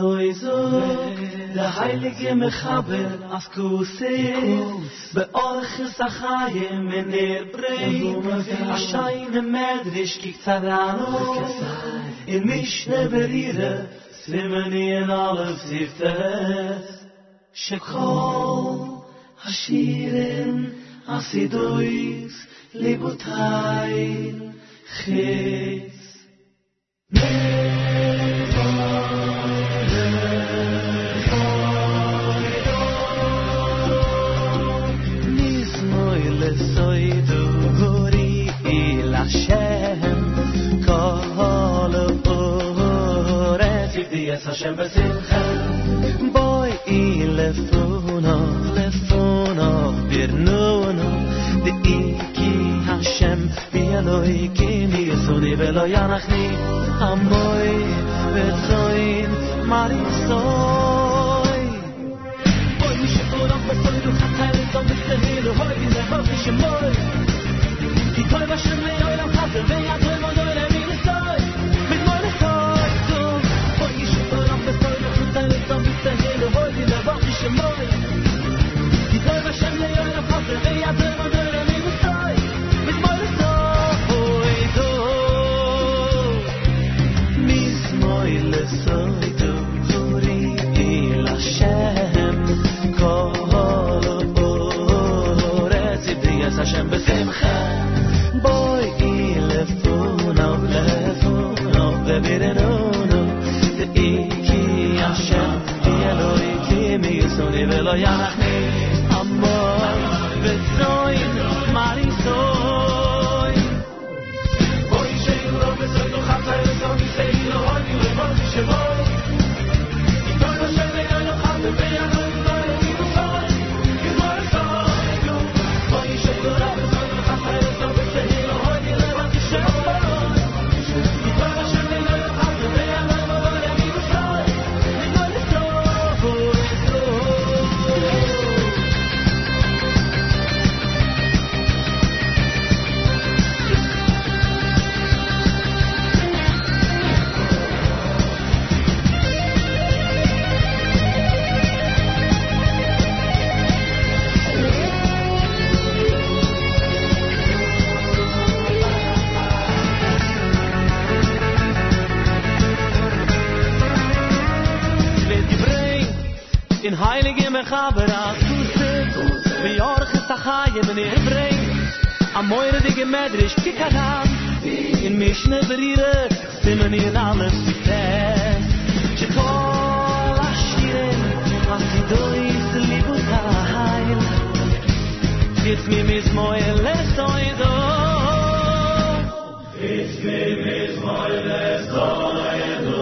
hoy zo der heilige mechaber as kuse be orch sachaim men er breit a shayne medrish kik tsarano in mishne berire simeni in alle ziftes shekol hashiren asidois libutay khis Never Hashem besimcha Boy il lefuno lefuno birnuno De iki Hashem Bi Eloi ki mi yesuni velo yanachni Amoy du khatel so mit der hele hoy yisuni velo yanachni khaber as kuse vi or khsta khaye men evrei a moire dige medrish kikanam in mishne berire simen in alle sitte chikol a shire as di doy zlibu khayl vit mi mis moye lesoy do vit mi mis moye lesoy do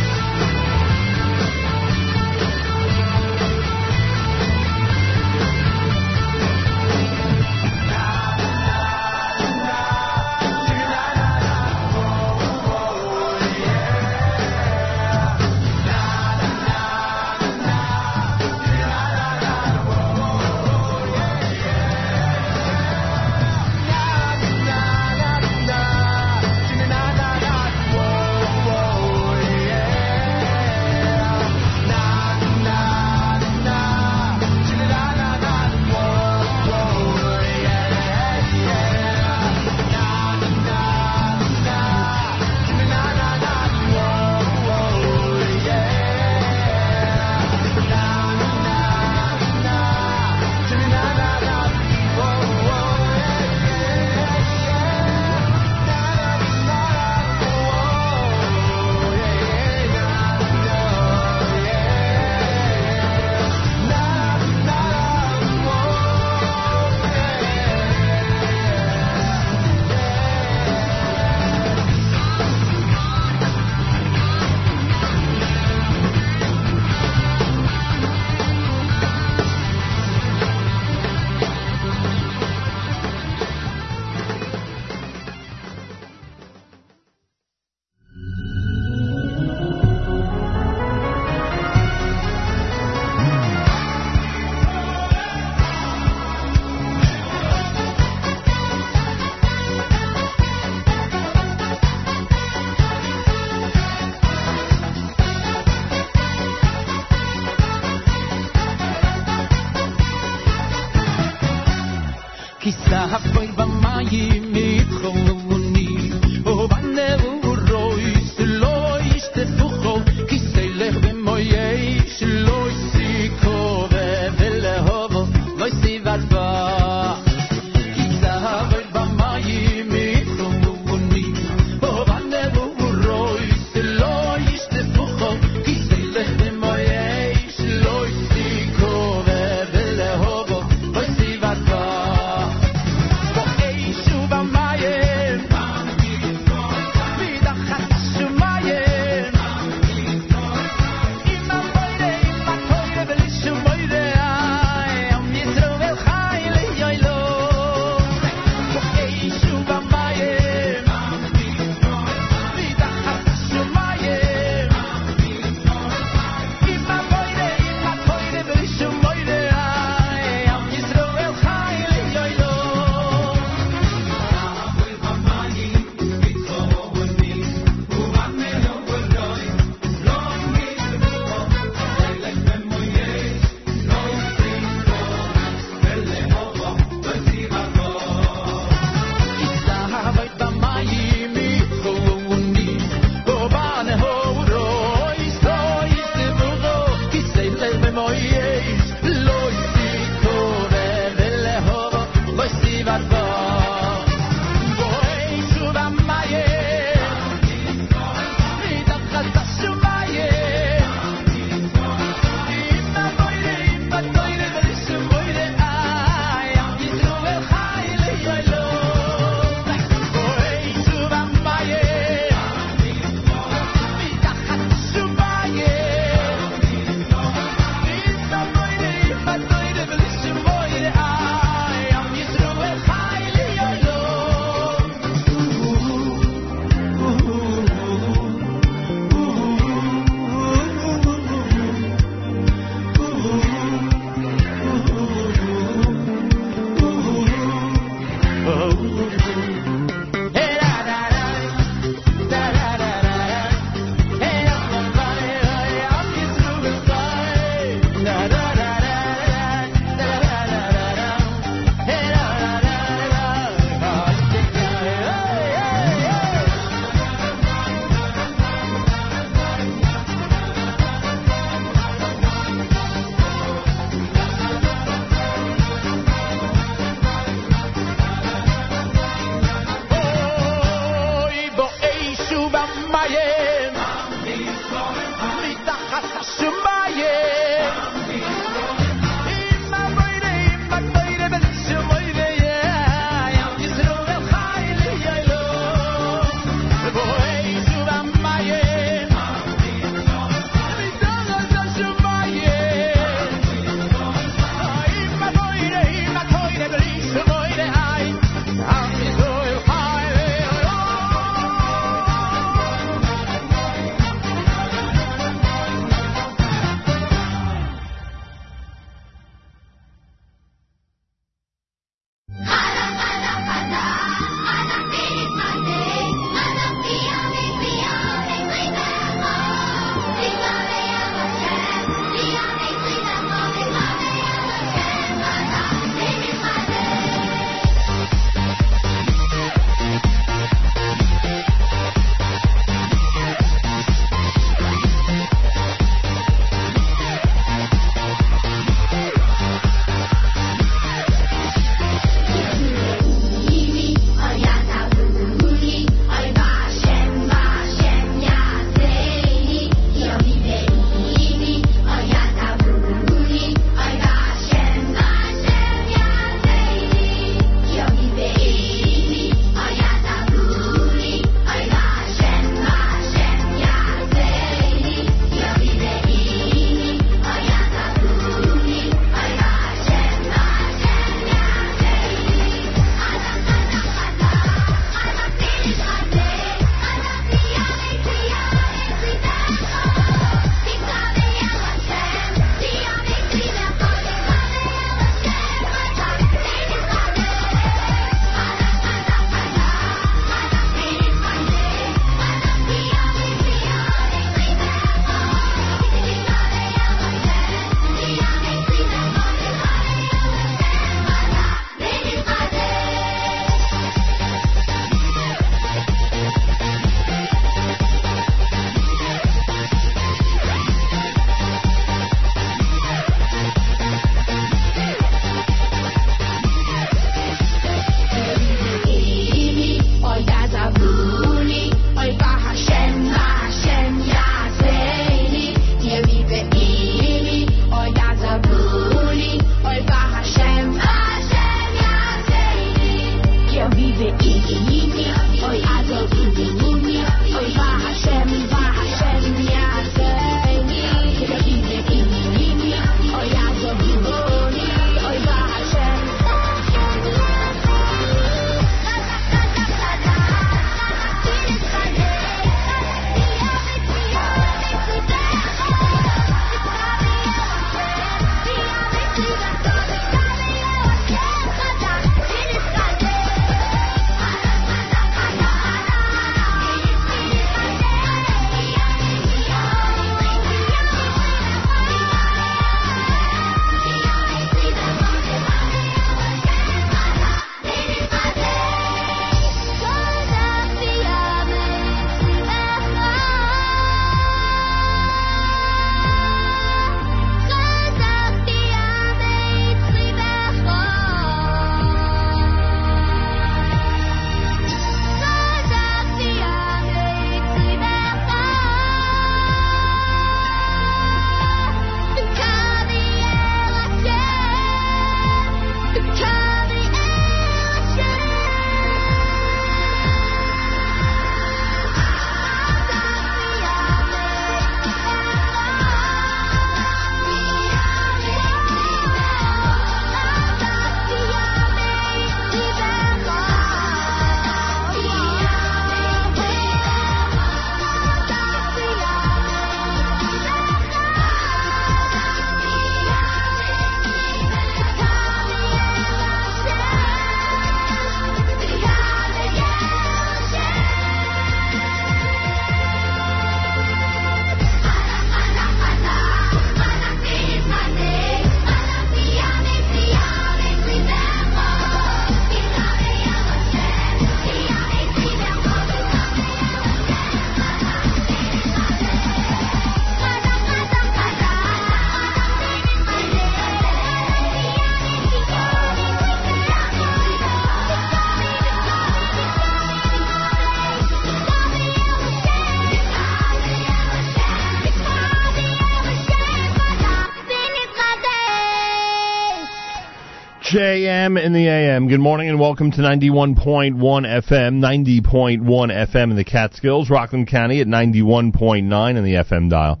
JM in the AM. Good morning and welcome to 91.1 FM, 90.1 FM in the Catskills, Rockland County at 91.9 in the FM dial.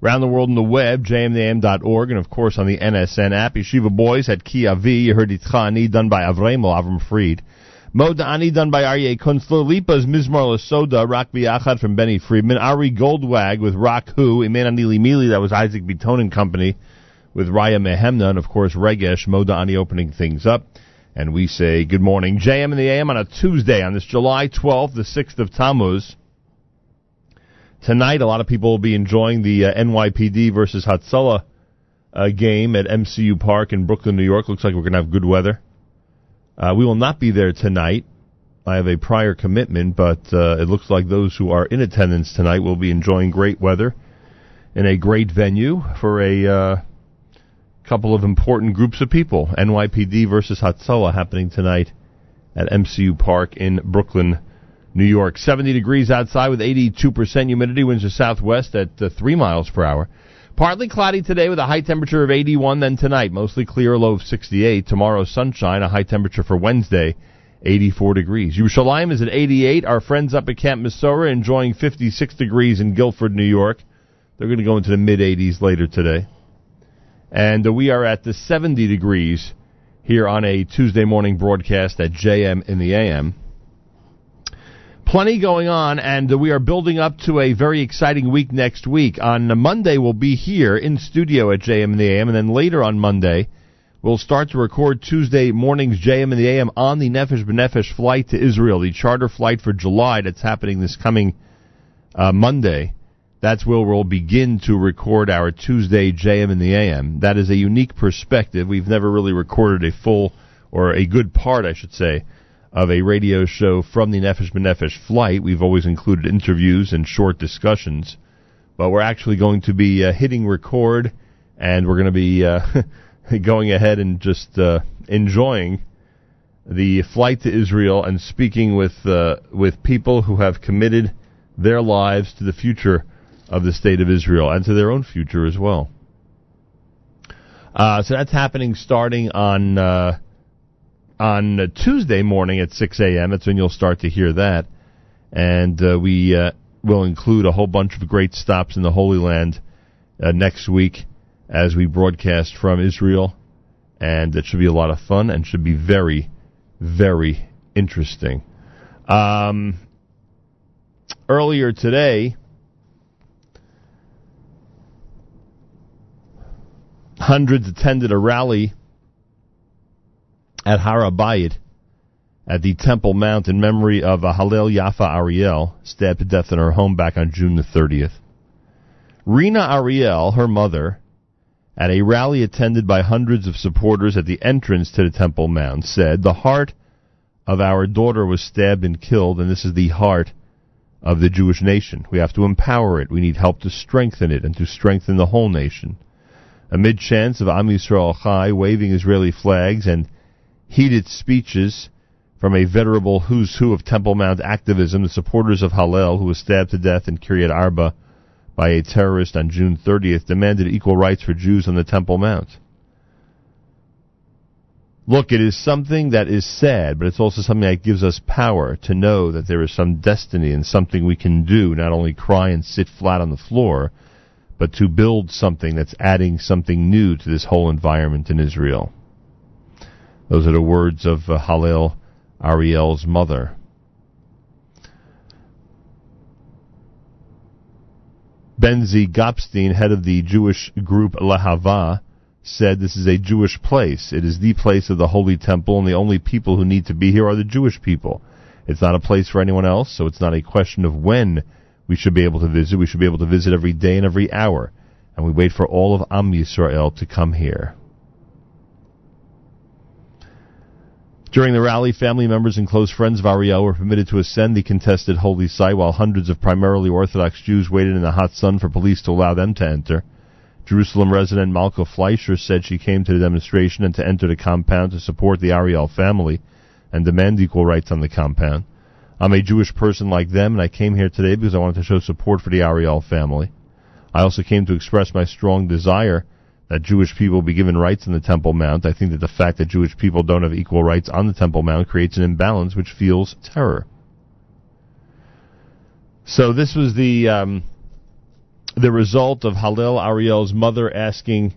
Around the world on the web, jmintheam.org, and of course on the NSN app. Yeshiva Boys at Kia. You heard Itzchani, done by Avremel Avram Fried. Modani, done by Aryeh Kunstler. Lipa's Mizmar Lasoda, Rock Biachad from Benny Friedman. Ari Goldwag with Rock Who. Iman Anili Mili, that was Isaac Beton and Company with Raya Mehemna, and of course Regesh Modani opening things up. And we say good morning, JM in the AM on a Tuesday on this July 12th, the 6th of Tammuz. Tonight, a lot of people will be enjoying the uh, NYPD versus Hatzalah uh, game at MCU Park in Brooklyn, New York. Looks like we're going to have good weather. Uh, we will not be there tonight. I have a prior commitment, but uh, it looks like those who are in attendance tonight will be enjoying great weather in a great venue for a uh, couple of important groups of people. NYPD versus Hatzalah happening tonight at MCU Park in Brooklyn, New York. 70 degrees outside with 82% humidity. Winds are southwest at uh, 3 miles per hour. Partly cloudy today with a high temperature of 81, then tonight mostly clear, low of 68. Tomorrow sunshine, a high temperature for Wednesday, 84 degrees. Yerushalayim is at 88. Our friends up at Camp Mesorah enjoying 56 degrees in Guilford, New York. They're going to go into the mid 80s later today. And we are at the 70 degrees here on a Tuesday morning broadcast at JM in the AM. Plenty going on, and we are building up to a very exciting week next week. On Monday, we'll be here in studio at JM in the AM, and then later on Monday, we'll start to record Tuesday morning's JM in the AM on the Nefesh B'Nefesh flight to Israel, the charter flight for July that's happening this coming uh, Monday. That's where we'll begin to record our Tuesday JM in the AM. That is a unique perspective. We've never really recorded a full, or a good part, I should say, of a radio show from the Nefesh B'Nefesh flight. We've always included interviews and short discussions, but we're actually going to be uh, hitting record, and we're going to be uh, going ahead and just uh, enjoying the flight to Israel and speaking with uh, with people who have committed their lives to the future of the state of Israel and to their own future as well. Uh, so that's happening starting on uh, on Tuesday morning at 6 a.m. That's when you'll start to hear that, and uh, we uh, will include a whole bunch of great stops in the Holy Land uh, next week as we broadcast from Israel, and it should be a lot of fun and should be very, very interesting. Um, earlier today. Hundreds attended a rally at Harabayit at the Temple Mount in memory of uh, Hallel Yafa Ariel, stabbed to death in her home back on June the 30th. Rena Ariel, her mother, at a rally attended by hundreds of supporters at the entrance to the Temple Mount, said, The heart of our daughter was stabbed and killed, and this is the heart of the Jewish nation. We have to empower it. We need help to strengthen it and to strengthen the whole nation. Amid chants of Am Yisrael Chai, waving Israeli flags, and heated speeches from a venerable who's who of Temple Mount activism, the supporters of Hallel, who was stabbed to death in Kiryat Arba by a terrorist on June 30th, demanded equal rights for Jews on the Temple Mount. Look, it is something that is sad, but it's also something that gives us power to know that there is some destiny and something we can do, not only cry and sit flat on the floor, but to build something that's adding something new to this whole environment in Israel. Those are the words of uh, Hallel Ariel's mother. Benzi Gopstein, head of the Jewish group Lahava, said this is a Jewish place. It is the place of the Holy Temple, and the only people who need to be here are the Jewish people. It's not a place for anyone else, so it's not a question of when we should be able to visit. We should be able to visit every day and every hour. And we wait for all of Am Yisrael to come here. During the rally, family members and close friends of Ariel were permitted to ascend the contested holy site while hundreds of primarily Orthodox Jews waited in the hot sun for police to allow them to enter. Jerusalem resident Malka Fleischer said she came to the demonstration and to enter the compound to support the Ariel family and demand equal rights on the compound. I'm a Jewish person like them, and I came here today because I wanted to show support for the Ariel family. I also came to express my strong desire that Jewish people be given rights in the Temple Mount. I think that the fact that Jewish people don't have equal rights on the Temple Mount creates an imbalance which fuels terror. So this was the um, the result of Hillel Ariel's mother asking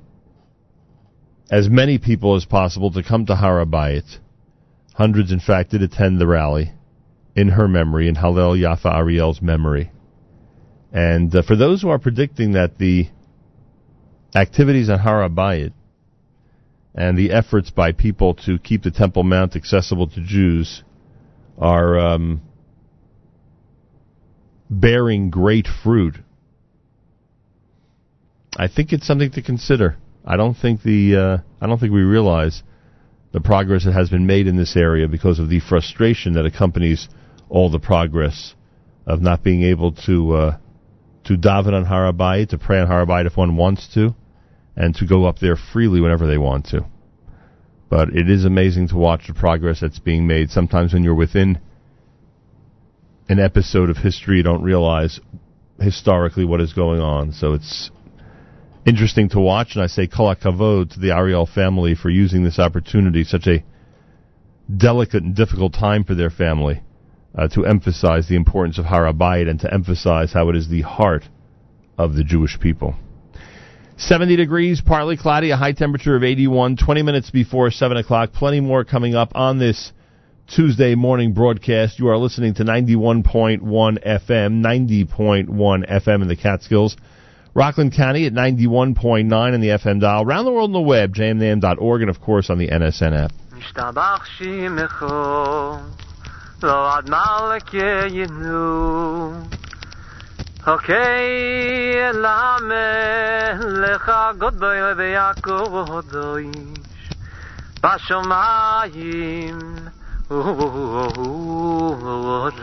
as many people as possible to come to Harabayit. Hundreds, in fact, did attend the rally in her memory, in Hillel Yafa Ariel's memory. And uh, for those who are predicting that the activities on Harabayit and the efforts by people to keep the Temple Mount accessible to Jews are um, bearing great fruit, I think it's something to consider. I don't think the uh, I don't think we realize the progress that has been made in this area because of the frustration that accompanies all the progress of not being able to uh, to daven on Harabayit, to pray on Harabayit if one wants to, and to go up there freely whenever they want to. But it is amazing to watch the progress that's being made. Sometimes when you're within an episode of history, you don't realize historically what is going on. So it's interesting to watch, and I say kol kavod to the Ariel family for using this opportunity, such a delicate and difficult time for their family, uh, to emphasize the importance of Harabayit and to emphasize how it is the heart of the Jewish people. 70 degrees, partly cloudy, a high temperature of 81, 20 minutes before 7 o'clock. Plenty more coming up on this Tuesday morning broadcast. You are listening to 91.1 FM, 90.1 FM in the Catskills. Rockland County at 91.9 in the FM dial. Around the world on the web, jmintheam.org, and of course on the NSN app משתבח שמך, לא עד מלכנו. אוקיי, אל המלך הגדול והקודש, בשמיים ובארץ.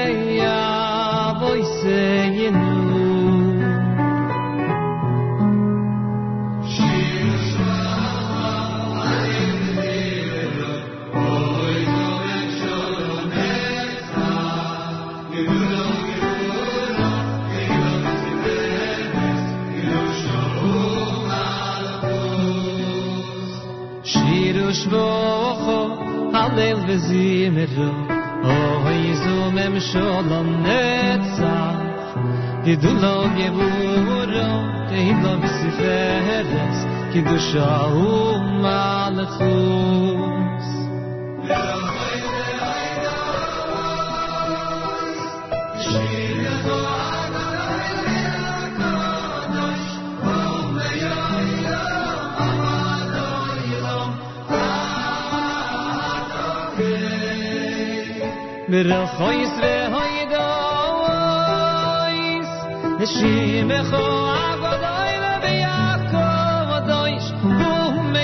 bezimer אוי o hizu נצח sholom גבורו תהילו בספרס קידושה ומלכות. mir khoyz e ve hoydoys shim kho avoday le be yakov doysh bu me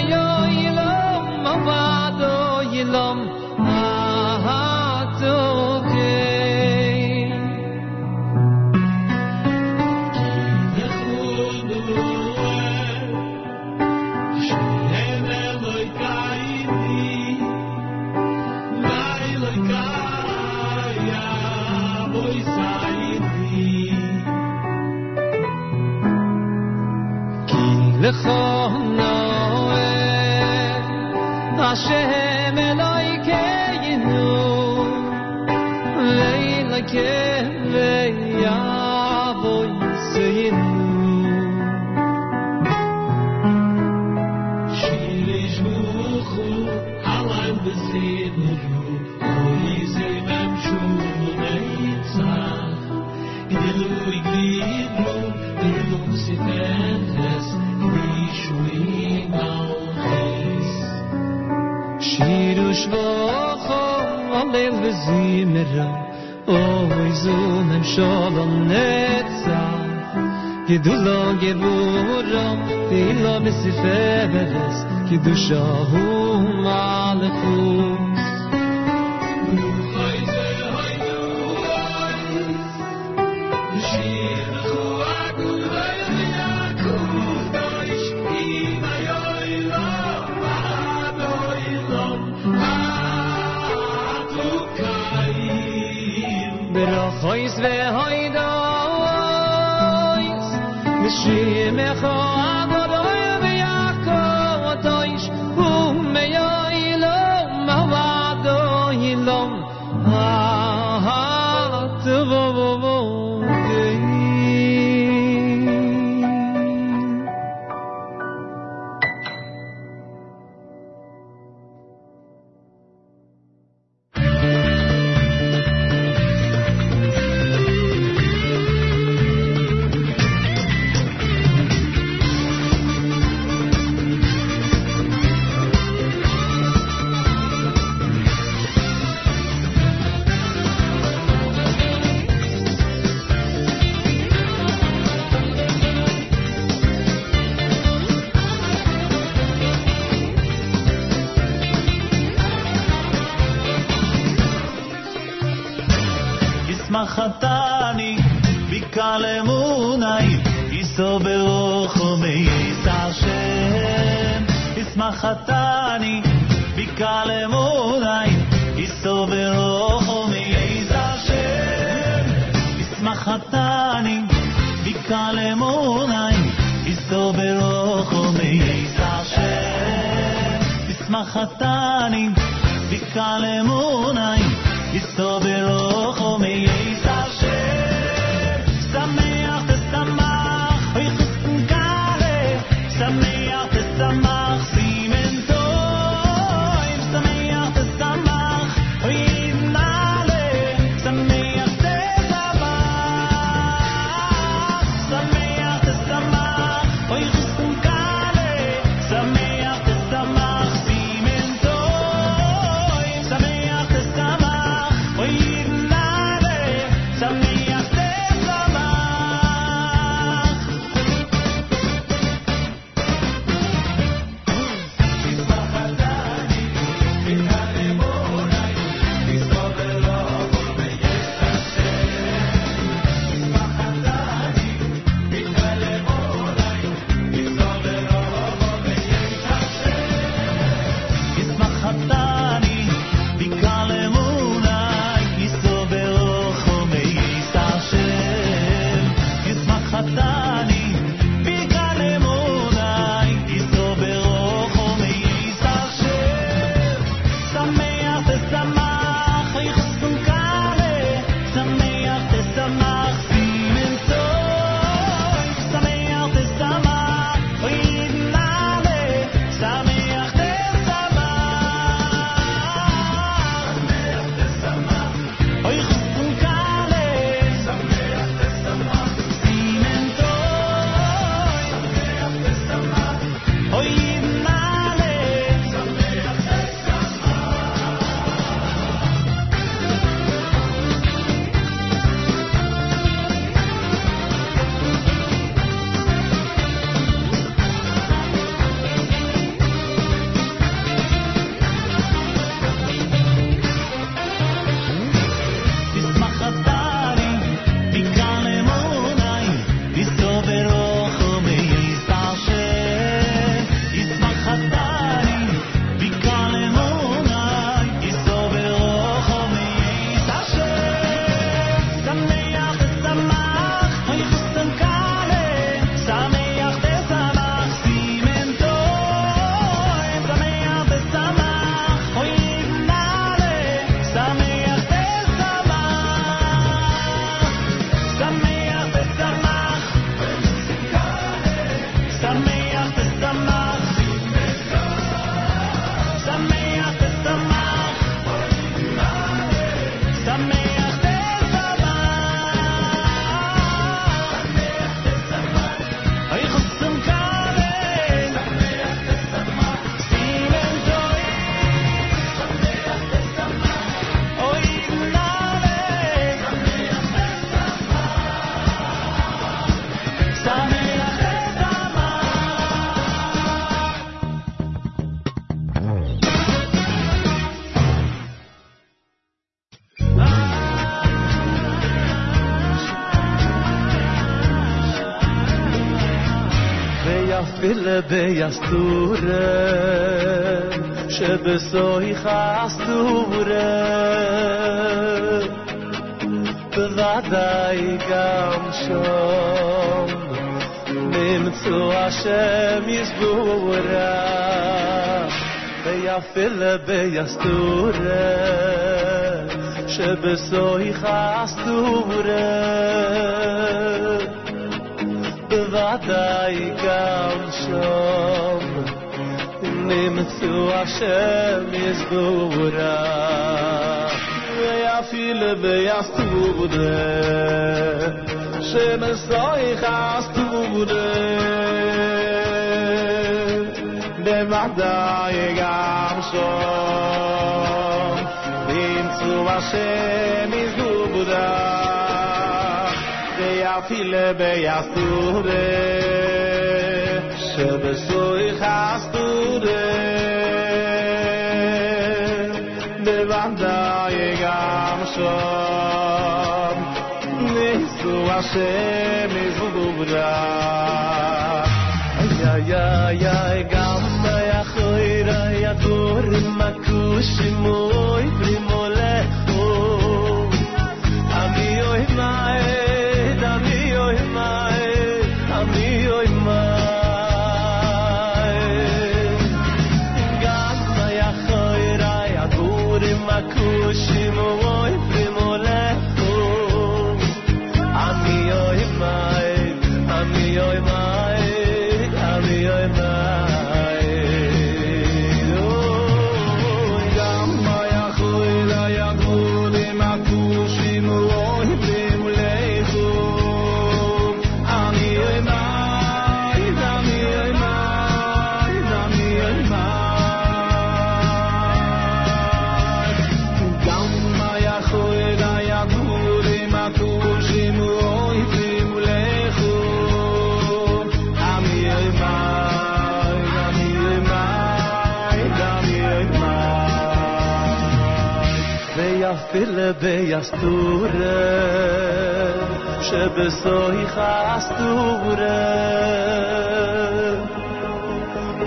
Yeah. in the summer always on the shadow net sa ki du lo ge bu ro ki du hu ma ve hoydoy mishim khoy zamani Vi kalemunaj ביסטורה שבסוי חסטורה בוודאי גם שם נמצאו השם יסבורה ויפעיל ביסטורה שבסוי חסטורה בוודאי גם שם נמצאו השם יסבורה ויפיל ביסטורה שבסוי חסטורה בוודאי גם שם נמצאו השם יסבורה ויפיל ביסטורה שבסוי חסטורה בוודאי גם שם. ניסו השם יזבורה איי ויפיל ביסטורה שבסוי חסטורה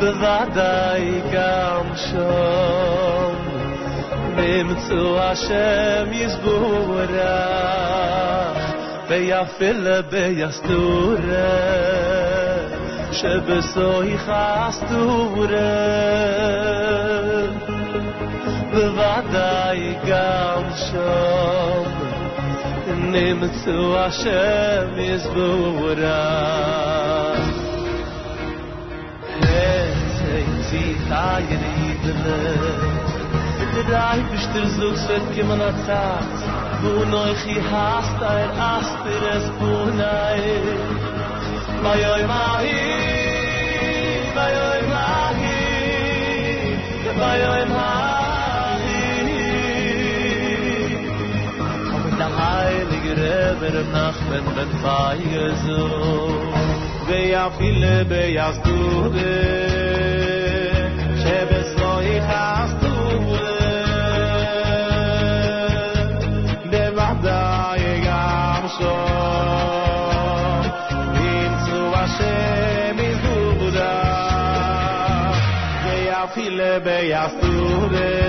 בוודאי גם שם נמצאו השם יסבורך ויפיל ביסטורה שבסוי חסטורה בוודאי גם שם נמצאו השם יזבורם zieht eigen Idene. Der Eibischter sucht, wird kommen a Zeit, wo neuch i hast, ein Asper es Bunei. Bei oi mahi, bei oi mahi, bei oi Reber im Nachmen ben Feier so ויפיל ביסטורה שבסוי חסטורה בוודאי גם שם נמצאו השם יזבורה ויפיל ביסטורה שבסוי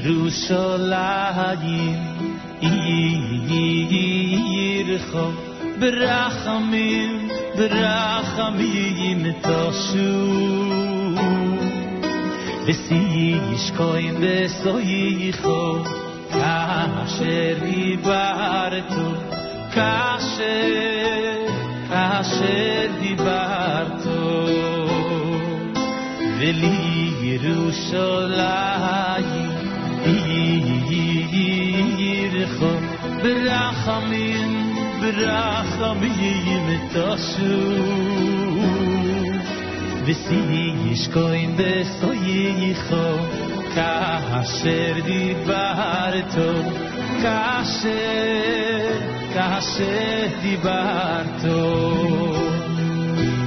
ירושלים ירחו ברחמים ברחמים תשוב וסישקוין בסויכו כאשר דיברתו כאשר כאשר דיברתו ולי ירושלים ירחו ברחמים ברחמים תשוב וסישקוין בסויכו כאשר דיברתו כאשר כאשר דיברתו.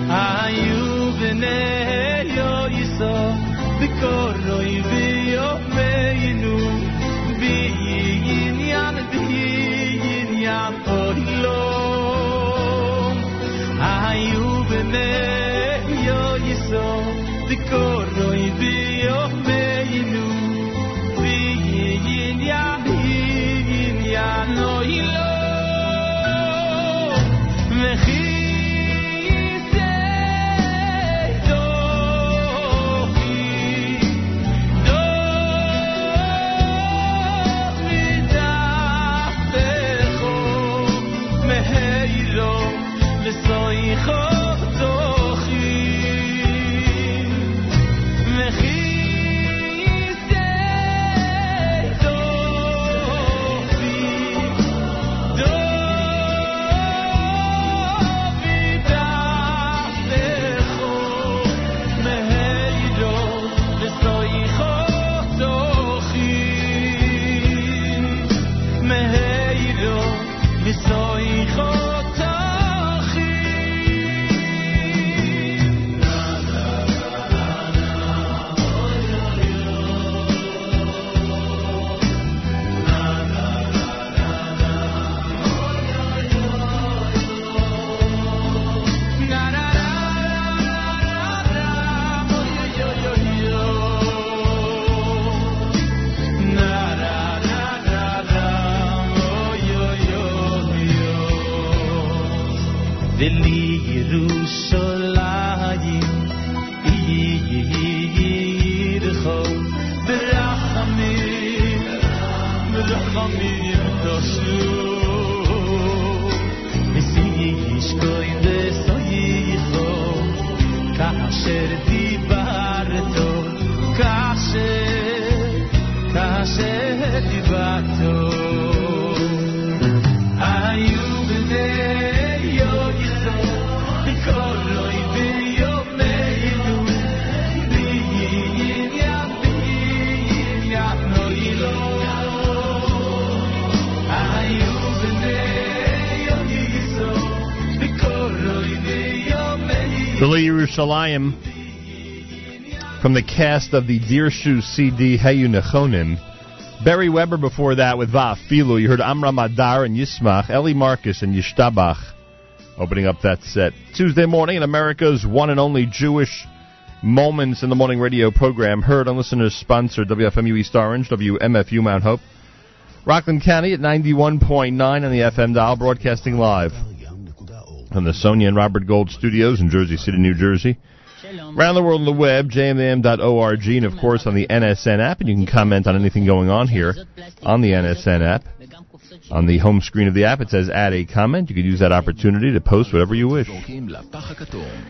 היו בני יויסו בקורוי ביומנו Yerushalayim from the cast of the Deer Shoe CD Heyu Nechonim. Barry Weber before that with Va'afilu. You heard Amram Adar and Yismach, Eli Marcus and Yishtabach opening up that set. Tuesday morning in America's one and only Jewish Moments in the Morning radio program heard on listeners sponsored WFMU East Orange, WMFU Mount Hope. Rockland County at 91.9 on the FM dial, broadcasting live from the Sonia and Robert Gold studios in Jersey City, New Jersey. Around the world on the web, jmintheam.org, and of course on the NSN app. And you can comment on anything going on here on the NSN app. On the home screen of the app, it says add a comment. You can use that opportunity to post whatever you wish.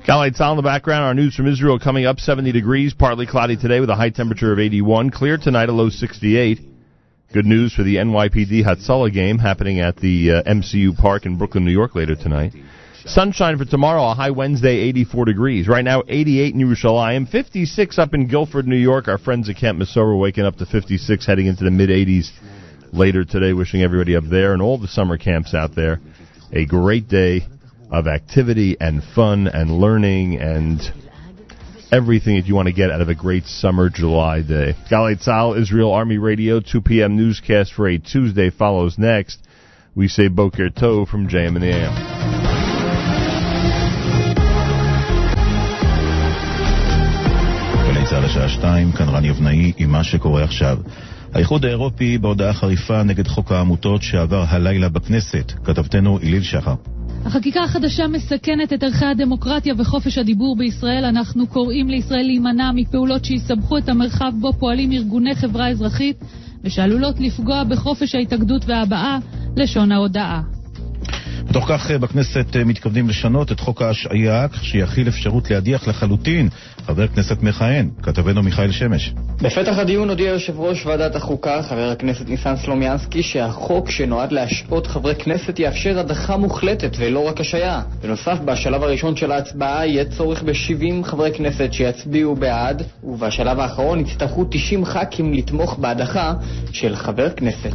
Galite Tzal in the background. Our news from Israel coming up 70 degrees, partly cloudy today with a high temperature of 81. Clear tonight, a low 68. Good news for the NYPD Hatzalah game happening at the uh, MCU Park in Brooklyn, New York later tonight. Sunshine for tomorrow, a high Wednesday, 84 degrees. Right now, 88 in Yerushalayim, 56 up in Guilford, New York. Our friends at Camp Mesorah waking up to 56, heading into the mid 80s later today. Wishing everybody up there and all the summer camps out there a great day of activity and fun and learning and everything that you want to get out of a great summer July day. Galei Tzahal, Israel Army Radio, 2 p.m. newscast for a Tuesday follows next. We say Boker Tov from JM in the AM. צה"ל עד השעה שתיים, כאן רן יבנאי עם מה שקורה עכשיו. האיחוד האירופי בהודעה חריפה נגד חוק העמותות שעבר הלילה בכנסת. כתבתנו איליל שחר. החקיקה החדשה מסכנת את ערכי הדמוקרטיה וחופש הדיבור בישראל. אנחנו קוראים לישראל להימנע מפעולות שיסבכו את המרחב בו פועלים ארגוני חברה אזרחית ושעלולות לפגוע בחופש ההתאגדות וההבעה, לשון ההודעה. בתוך כך אה, בכנסת אה, מתכוונים לשנות את חוק ההשעיה, כך שיכיל אפשרות להדיח לחלוטין חבר כנסת מכהן. כתבנו מיכאל שמש. בפתח הדיון הודיע יושב ראש ועדת החוקה, חבר הכנסת ניסן סלומיאנסקי, שהחוק שנועד להשעות חברי כנסת יאפשר הדחה מוחלטת ולא רק השעיה. בנוסף, בשלב הראשון של ההצבעה יהיה צורך ב-70 חברי כנסת שיצביעו בעד, ובשלב האחרון יצטרכו 90 ח"כים לתמוך בהדחה של חבר כנסת.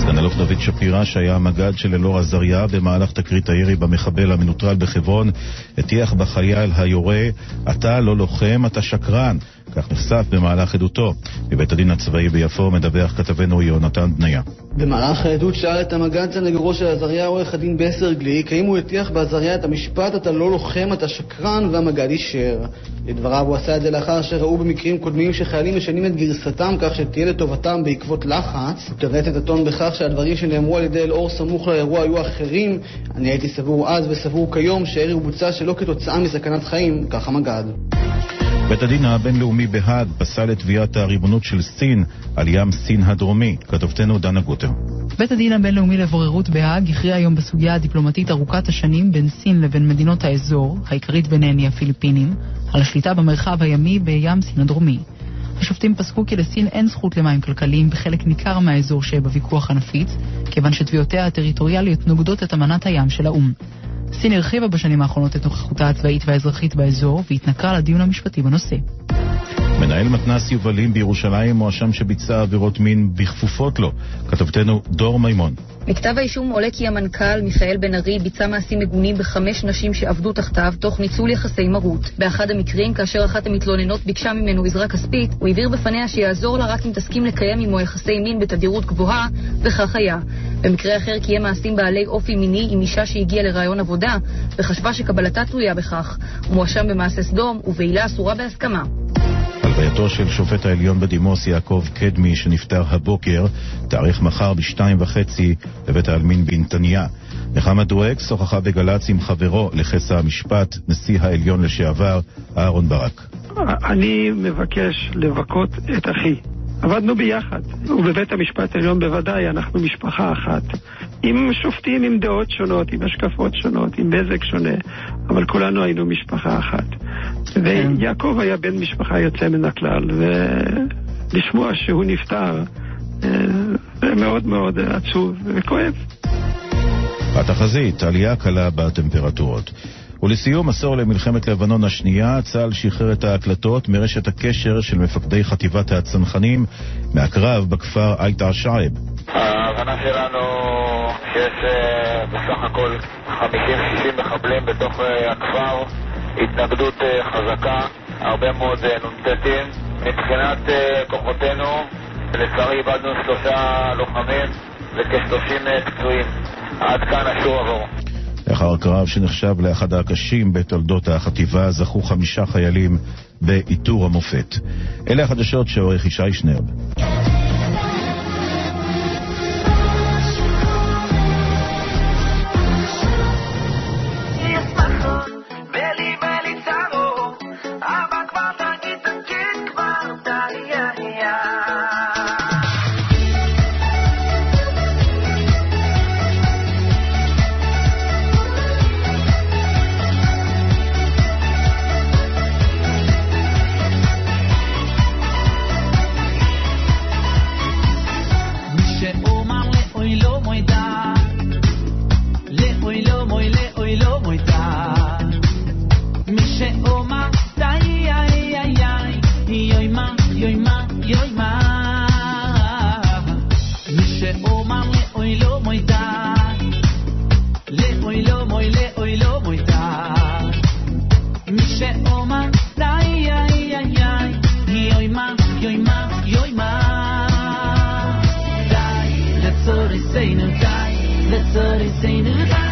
סגן אלוף דוד שפירא, שהיה המג"ד של אלאור עזריה במהלך תקרית הירי במחבל המנוטרל בחברון, הטיח בחייל היורה, אתה לא לוחם, אתה שקרן. כך נחשף במהלך עדותו. בבית הדין הצבאי ביפו מדווח כתבנו יונתן בניה. במהלך העדות שאל את המג"ד סנגורו של עזריה עורך הדין בסר גליק האם הוא הטיח בעזריה את המשפט אתה לא לוחם, אתה שקרן, והמג"ד אישר. לדבריו הוא עשה את זה לאחר שראו במקרים קודמים שחיילים משנים את גרסתם כך שתהיה לטובתם בעקבות לחץ. הוא תרץ את הטון בכך שהדברים שנאמרו על ידי אלאור סמוך לאירוע היו אחרים. אני הייתי סבור אז וסבור כיום הוא בוצע שלא כתוצאה מסכנת חיים, כך המג"ד. בית הדין הבינלאומי בהאג פסל את תביעת הריבונות של סין על ים סין הדרומי. כתבתנו דנה גוטר. בית הדין הבינלאומי לבוררות בהאג הכריע היום בסוגיה הדיפלומטית ארוכת השנים בין סין לבין מדינות האזור, העיקרית ביניהן היא הפיליפינים, על השליטה במרחב הימי בים סין הדרומי. השופטים פסקו כי לסין אין זכות למים כלכליים בחלק ניכר מהאזור שבוויכוח הנפיץ, כיוון שתביעותיה הטריטוריאליות נוגדות את אמנת הים של האו"ם. סין הרחיבה בשנים האחרונות את נוכחותה הצבאית והאזרחית באזור והתנכרה לדיון המשפטי בנושא. מנהל מתנ"ס יובלים בירושלים מואשם שביצע עבירות מין בכפופות לו. כתבתנו דור מימון. מכתב האישום עולה כי המנכ"ל מיכאל בן ארי ביצע מעשים מגונים בחמש נשים שעבדו תחתיו תוך ניצול יחסי מרות. באחד המקרים, כאשר אחת המתלוננות ביקשה ממנו עזרה כספית, הוא הבהיר בפניה שיעזור לה רק אם תסכים לקיים עמו יחסי מין בתדירות גבוהה, וכך היה. במקרה אחר קיים מעשים בעלי אופי מיני עם אישה שהגיעה לראיון עבודה, וחשבה שקבלתה תלויה בכך. הוא מואשם במעשה סדום ובעילה אסורה בהסכמה. הלווייתו של שופט העליון בדימוס יעקב קדמי, שנפטר הבוקר, תאריך מחר בשתיים וחצי בבית העלמין בנתניה. נחמה דואק שוחחה בגל"צ עם חברו לכס המשפט, נשיא העליון לשעבר, אהרון ברק. אני מבקש לבכות את אחי. עבדנו ביחד, ובבית המשפט העליון בוודאי, אנחנו משפחה אחת. עם שופטים עם דעות שונות, עם השקפות שונות, עם מזג שונה, אבל כולנו היינו משפחה אחת. ויעקב היה בן משפחה יוצא מן הכלל, ולשמוע שהוא נפטר, אה, זה מאוד מאוד עצוב וכואב. התחזית, עלייה קלה בטמפרטורות. ולסיום, עשור למלחמת לבנון השנייה, צה"ל שחרר את ההקלטות מרשת הקשר של מפקדי חטיבת הצנחנים מהקרב בכפר אייט א-שעב. ההבנה שלנו שיש אה, בסך הכל 50-60 מחבלים בתוך אה, הכפר, התנגדות אה, חזקה, הרבה מאוד נ"טים. מבחינת כוחותינו, לצערי איבדנו שלושה לוחמים וכ-30 פצועים. עד כאן השיעור עבור. לאחר קרב שנחשב לאחד הקשים בתולדות החטיבה, זכו חמישה חיילים בעיטור המופת. אלה החדשות שעורך ישי שנרב. Say it's my fault,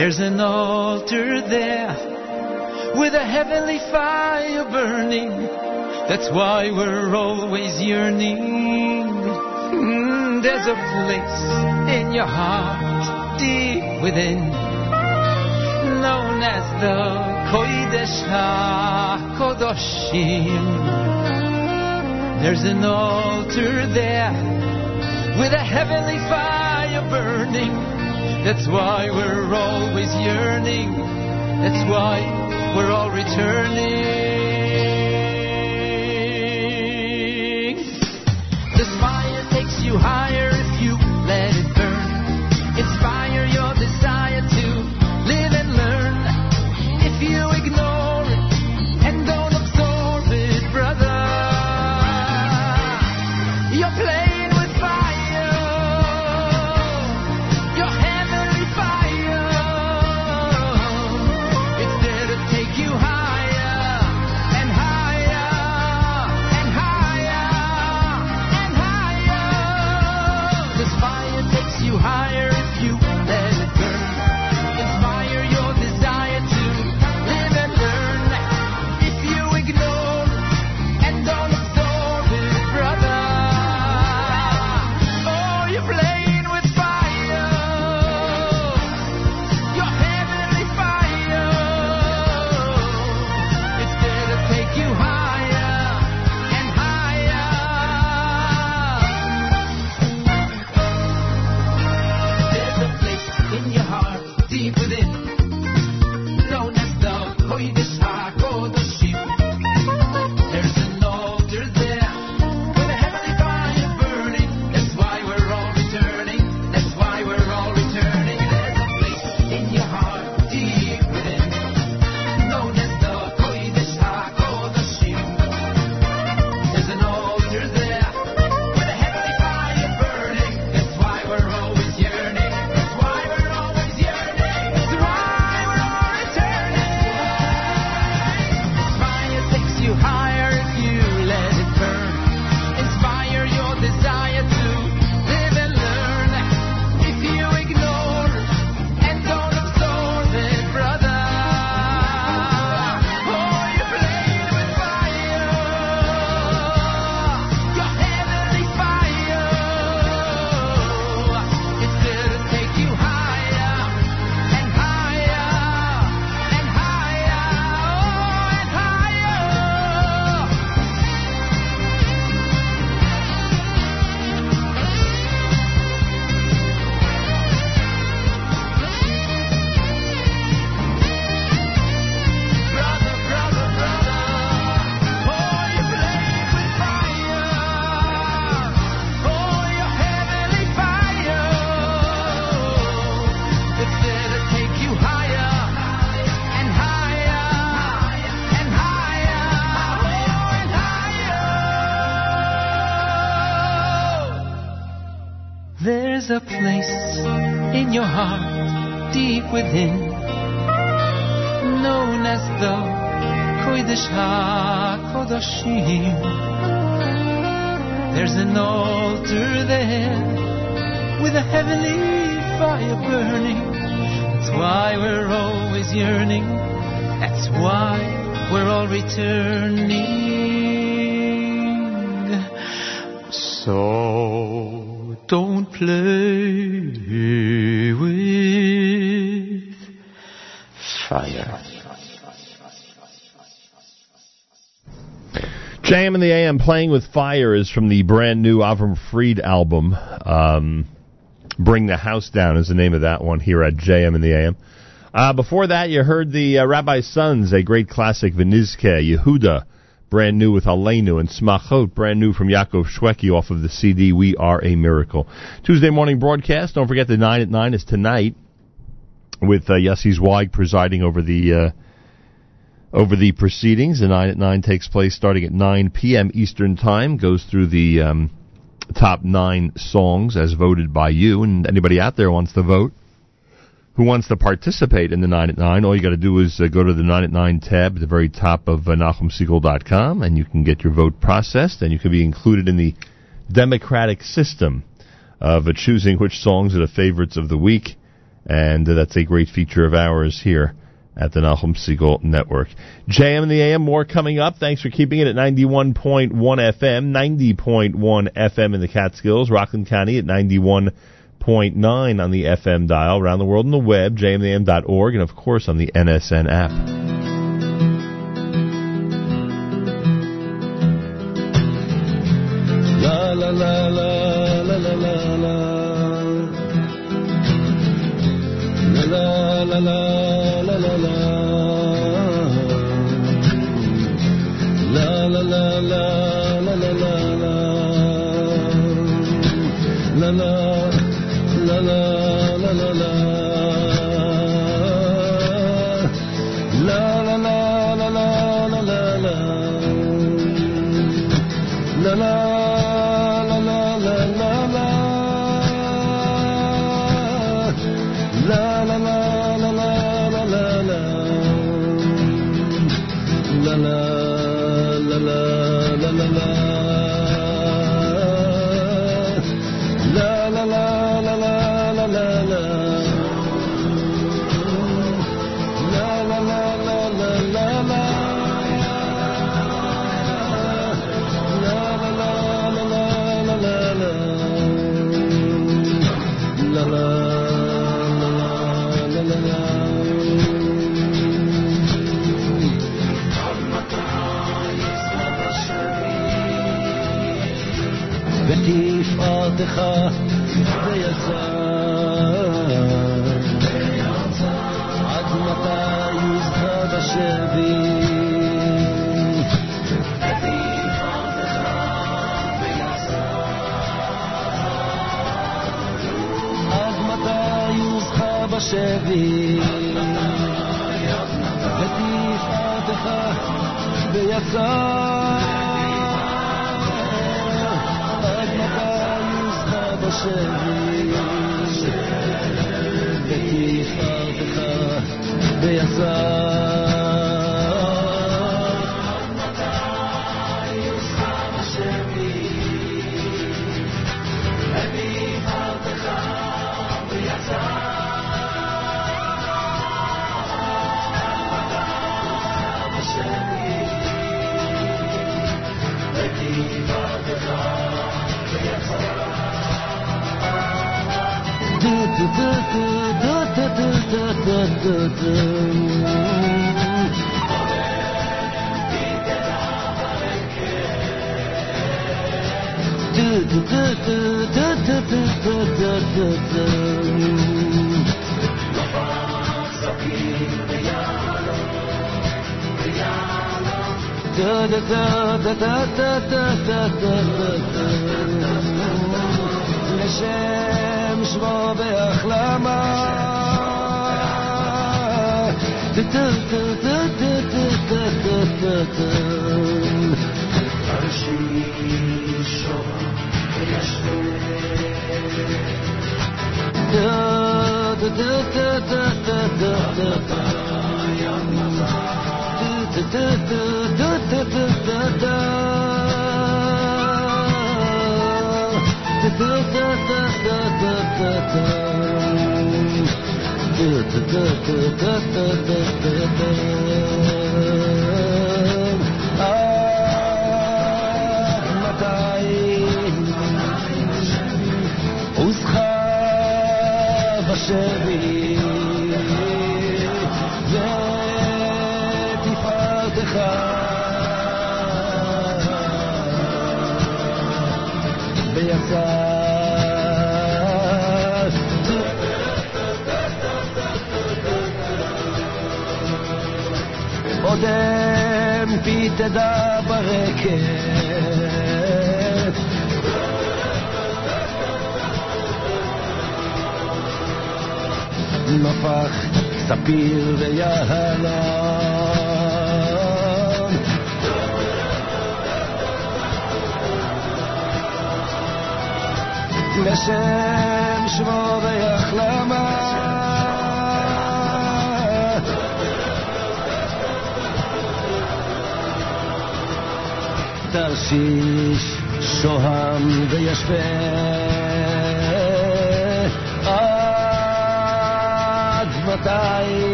There's an altar there with a heavenly fire burning. That's why we're always yearning. Mm, there's a place in your heart, deep within, known as the Kodesh HaKodoshim. There's an altar there with a heavenly fire burning. That's why we're always yearning. That's why we're all returning. JM in the AM Playing with Fire is from the brand new Avraham Fried album. Um, Bring the House Down is the name of that one here at JM in the AM. Uh, before that, you heard the uh, Rabbi's Sons, a great classic, Vinizke, Yehuda, brand new with Aleinu, and Smachot, brand new from Yaakov Shwekey off of the CD We Are a Miracle. Tuesday morning broadcast. Don't forget the 9 at 9 is tonight with uh, Yossi Zweig presiding over the uh, over the proceedings. The 9 at 9 takes place starting at 9 p.m. Eastern Time, goes through the um, top nine songs as voted by you, and anybody out there wants to vote who wants to participate in the 9 at 9, all you got to do is uh, go to the 9 at 9 tab at the very top of uh, NachumSegal.com and you can get your vote processed and you can be included in the democratic system of uh, choosing which songs are the favorites of the week. And uh, that's a great feature of ours here at the Nachum Segal Network. JM in the AM, more coming up. Thanks for keeping it at 91.1 FM, 90.1 FM in the Catskills, Rockland County at 91.9 on the FM dial, around the world on the web, jmam.org, and of course on the NSN app. ותפארתך ויצר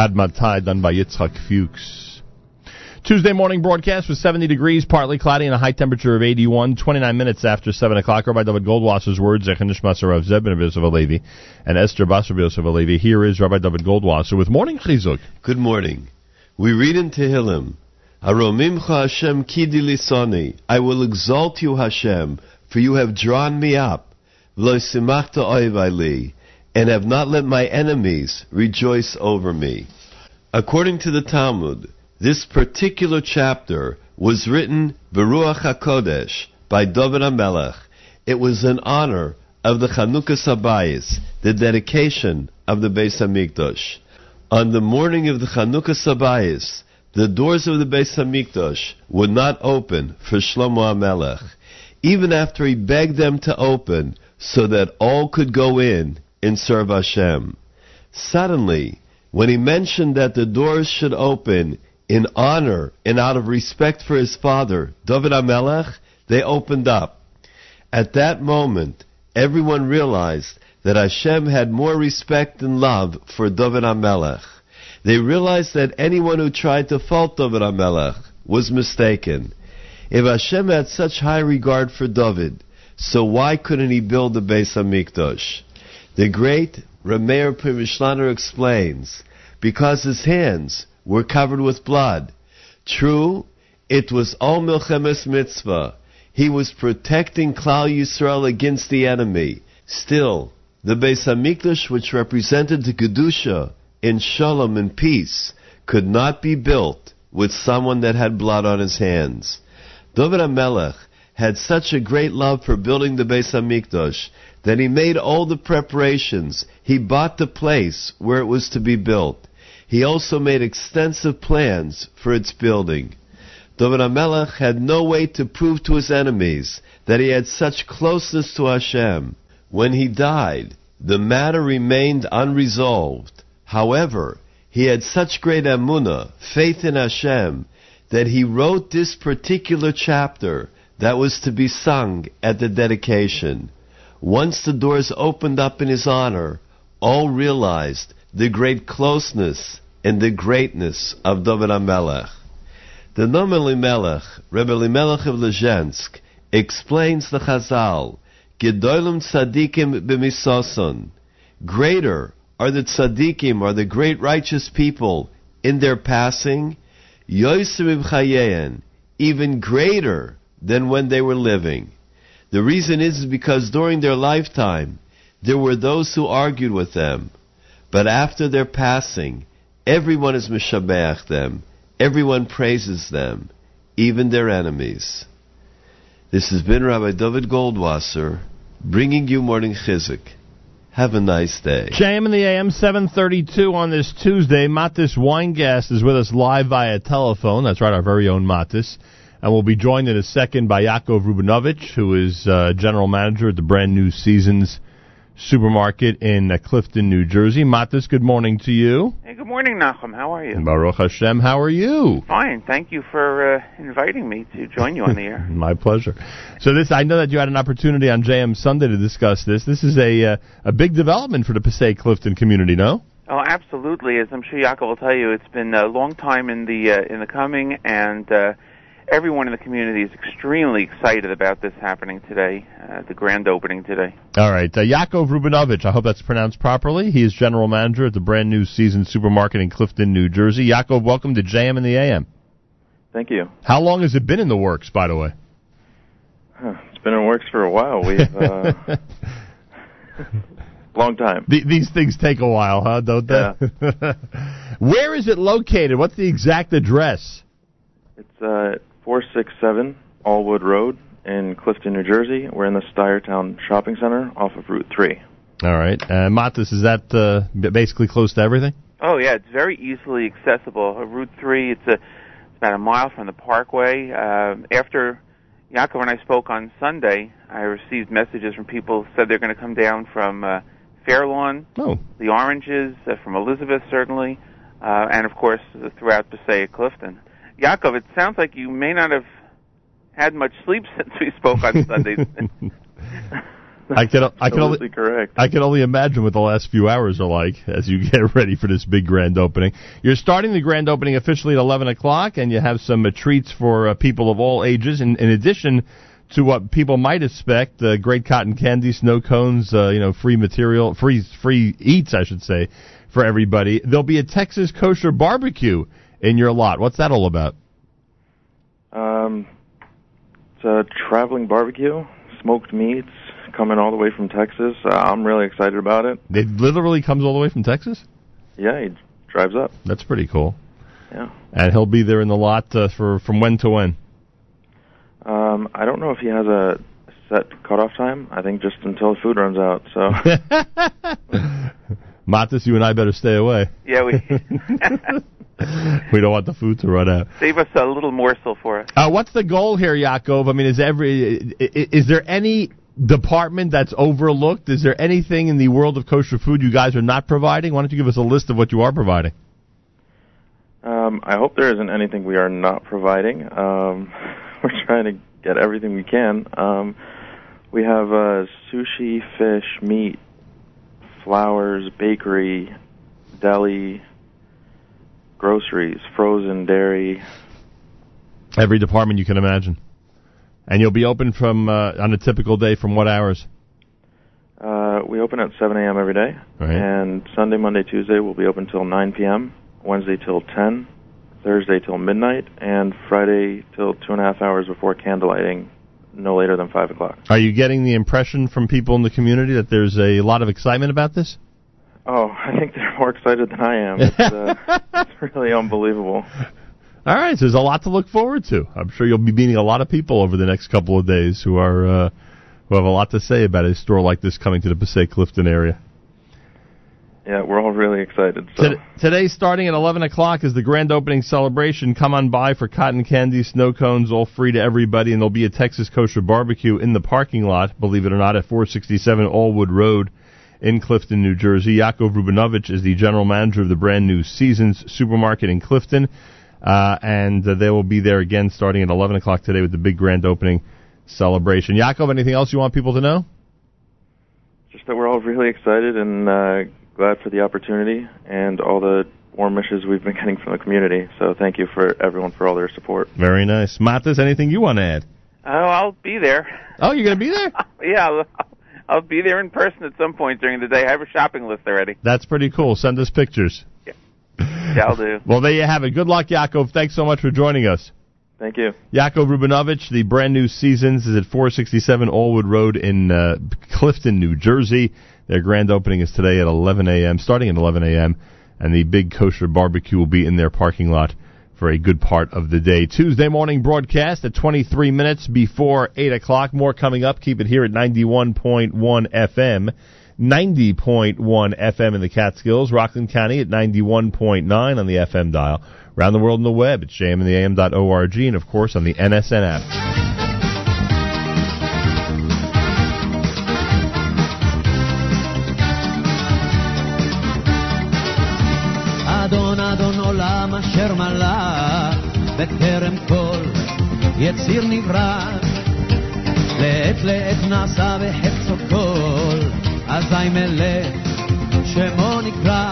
Ad Matai, done by Yitzhak Fuchs. Tuesday morning broadcast with 70 degrees, partly cloudy, and a high temperature of 81. 29 minutes after 7 o'clock. Rabbi David Goldwasser's words, Zechanish Masarav Zebin of Alevi and Esther Basar of Alevi. Here is Rabbi David Goldwasser with Morning Chizuk. Good morning. We read in Tehillim, Aromimcha Hashem kidi lisoni. I will exalt you, Hashem, for you have drawn me up. Lo simachta oivai and have not let my enemies rejoice over me. According to the Talmud, this particular chapter was written Beruach HaKodesh by David HaMelech. It was in honor of the Chanukas HaBayis, the dedication of the Beis HaMikdash. On the morning of the Chanukas HaBayis, the doors of the Beis Hamikdash would not open for Shlomo HaMelech, even after he begged them to open so that all could go in and serve Hashem. Suddenly, when he mentioned that the doors should open in honor and out of respect for his father, David HaMelech, they opened up. At that moment, everyone realized that Hashem had more respect and love for David HaMelech. They realized that anyone who tried to fault David HaMelech was mistaken. If Hashem had such high regard for David, so why couldn't he build the Beis Hamikdash? The great Rameir Premishlaner explains, because his hands were covered with blood. True, it was all Milchemes Mitzvah. He was protecting Klal Yisrael against the enemy. Still, the Beis Hamikdash, which represented the Kedusha in Shalom and peace, could not be built with someone that had blood on his hands. David HaMelech had such a great love for building the Beis Hamikdash that he made all the preparations. He bought the place where it was to be built. He also made extensive plans for its building. David HaMelech had no way to prove to his enemies that he had such closeness to Hashem. When he died, the matter remained unresolved. However, he had such great emunah, faith in Hashem, that he wrote this particular chapter that was to be sung at the dedication. Once the doors opened up in his honor, all realized the great closeness and the greatness of David HaMelech. The Noam Elimelech, Rebbe Elimelech of Lezhensk, explains the Chazal, Gedolim tzadikim b'misoson. Greater are the tzaddikim, are the great righteous people in their passing, Chayein, even greater than when they were living. The reason is because during their lifetime, there were those who argued with them. But after their passing, everyone is mishabeach them. Everyone praises them, even their enemies. This has been Rabbi David Goldwasser, bringing you morning chizuk. Have a nice day. JM in the AM 732 on this Tuesday. Mattes Weingast is with us live via telephone. That's right, our very own Mattes. And we'll be joined in a second by Yaakov Rubinovitch, who is uh, general manager at the brand new Seasons supermarket in uh, Clifton, New Jersey. Mattes, good morning to you. Hey, good morning, Nachum. How are you? Baruch Hashem, how are you? Fine. Thank you for uh, inviting me to join you on the air. My pleasure. So this, I know that you had an opportunity on JM Sunday to discuss this. This is a uh, a big development for the Passaic Clifton community, no? Oh, absolutely. As I'm sure Yaakov will tell you, it's been a long time in the uh, in the coming, and uh, everyone in the community is extremely excited about this happening today, uh, the grand opening today. All right, uh, Yaakov Rubinovitch. I hope that's pronounced properly. He is general manager at the brand new Season Supermarket in Clifton, New Jersey. Yaakov, welcome to JM in the AM. Thank you. How long has it been in the works, by the way? Huh, It's been in works for a while. We've uh, long time. The, these things take a while, huh? Don't they? Where is it located? What's the exact address? It's uh, four six seven Allwood Road in Clifton, New Jersey. We're in the Styertowne Shopping Center off of Route Three. All right, uh, Mattes, is that uh, b- basically close to everything? Oh yeah, it's very easily accessible. Uh, Route three, it's a it's about a mile from the Parkway. Uh, after Yaakov and I spoke on Sunday, I received messages from people who said they're going to come down from uh, Fairlawn, oh. the Oranges, uh, from Elizabeth certainly, uh, and of course uh, throughout Passaic Clifton. Yaakov, it sounds like you may not have had much sleep since we spoke on Sunday. I can I can only correct. I can only imagine what the last few hours are like as you get ready for this big grand opening. You're starting the grand opening officially at 11 o'clock, and you have some uh, treats for uh, people of all ages. In, in addition to what people might expect, uh, great cotton candy, snow cones, uh, you know, free material, free free eats, I should say, for everybody. There'll be a Texas kosher barbecue in your lot. What's that all about? Um, it's a traveling barbecue, smoked meats coming all the way from Texas. Uh, I'm really excited about it. It literally comes all the way from Texas. Yeah, he drives up. That's pretty cool. Yeah. And he'll be there in the lot uh, for from when to when. Um, I don't know if he has a set cutoff time. I think just until the food runs out. So Mattes, you and I better stay away. yeah, we we don't want the food to run out. save us a little morsel for us. Uh, what's the goal here, Yaakov? I mean, is every i- i- is there any department that's overlooked? Is there anything in the world of kosher food you guys are not providing? Why don't you give us a list of what you are providing? um, I hope there isn't anything we are not providing. Um, we're trying to get everything we can. Um, we have uh, sushi, fish, meat, flowers, bakery, deli, groceries, frozen dairy. Every department you can imagine, and you'll be open from uh, on a typical day from what hours? Uh, we open at 7 a.m. every day, Right. and Sunday, Monday, Tuesday we'll be open till 9 p.m. Wednesday till 10, Thursday till midnight, and Friday till two and a half hours before candlelighting, no later than 5 o'clock. Are you getting the impression from people in the community that there's a lot of excitement about this? Oh, I think they're more excited than I am. It's, uh, it's really unbelievable. All right, so there's a lot to look forward to. I'm sure you'll be meeting a lot of people over the next couple of days who are uh, who have a lot to say about a store like this coming to the Passaic Clifton area. Yeah, we're all really excited. So Tod- Today, starting at 11 o'clock, is the grand opening celebration. Come on by for cotton candy, snow cones, all free to everybody, and there'll be a Texas kosher barbecue in the parking lot, believe it or not, at 467 Allwood Road in Clifton, New Jersey. Yaakov Rubinovitch is the general manager of the brand new Seasons supermarket in Clifton, uh, and uh, they will be there again starting at 11 o'clock today with the big grand opening celebration. Yaakov, anything else you want people to know? just that we're all really excited and uh, glad for the opportunity and all the warm wishes we've been getting from the community. So thank you for everyone for all their support. Very nice. Mattes, anything you want to add? Oh, I'll be there. Oh, you're going to be there? yeah, I'll, be there in person at some point during the day. I have a shopping list already. That's pretty cool. Send us pictures. Yeah. Shall do. Well, there you have it. Good luck, Yaakov. Thanks so much for joining us. Thank you. Yaakov Rubinovitch, the brand new Seasons is at 467 Allwood Road in uh, Clifton, New Jersey. Their grand opening is today at 11 a.m., starting at 11 a.m., and the big kosher barbecue will be in their parking lot for a good part of the day. Tuesday morning broadcast at 23 minutes before 8 o'clock. More coming up. Keep it here at 91.1 FM. 90.1 FM in the Catskills, Rockland County at 91.9 on the FM dial. Around the world on the web at jmintheam.org and, of course, on the NSN app. עולם אשר מלך בטרם כל יציר נברא. לעת לעת נעשה בחפצו כל אזי מלך שמו נקרא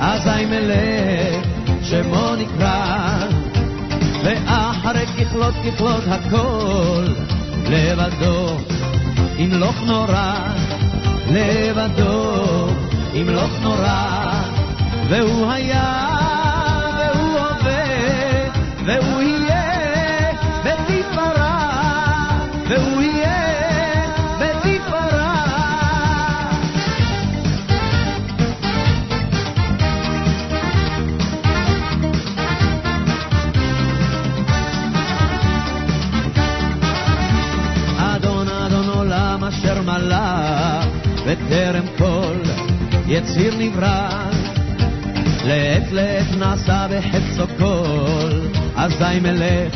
אזי מלך שמו נקרא. ואחרי ככלות ככלות הכל לבדו ימלוך נורא לבדו ימלוך נורא. והוא היה, יציר נברא. לעת לעת נעשה בחפצו כל, אזי מלך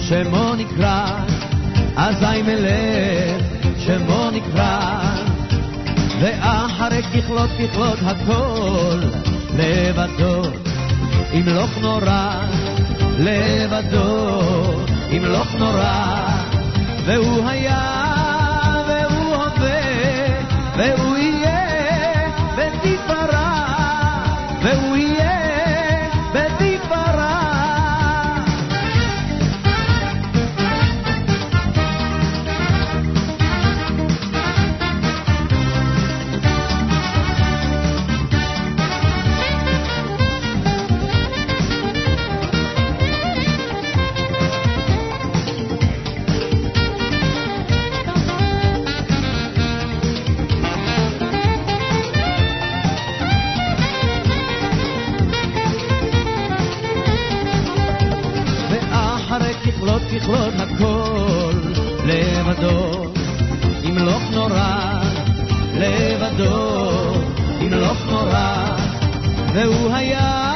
שמו נקרא, אזי מלך שמו נקרא, ואחרי ככלות ככלות הכל, לבדו ימלוך נורא, לבדו ימלוך נורא, והוא היה והוא הווה, והוא ככלות הכל לבדו. ימלוך נורא לבדו. ימלוך נורא והוא היה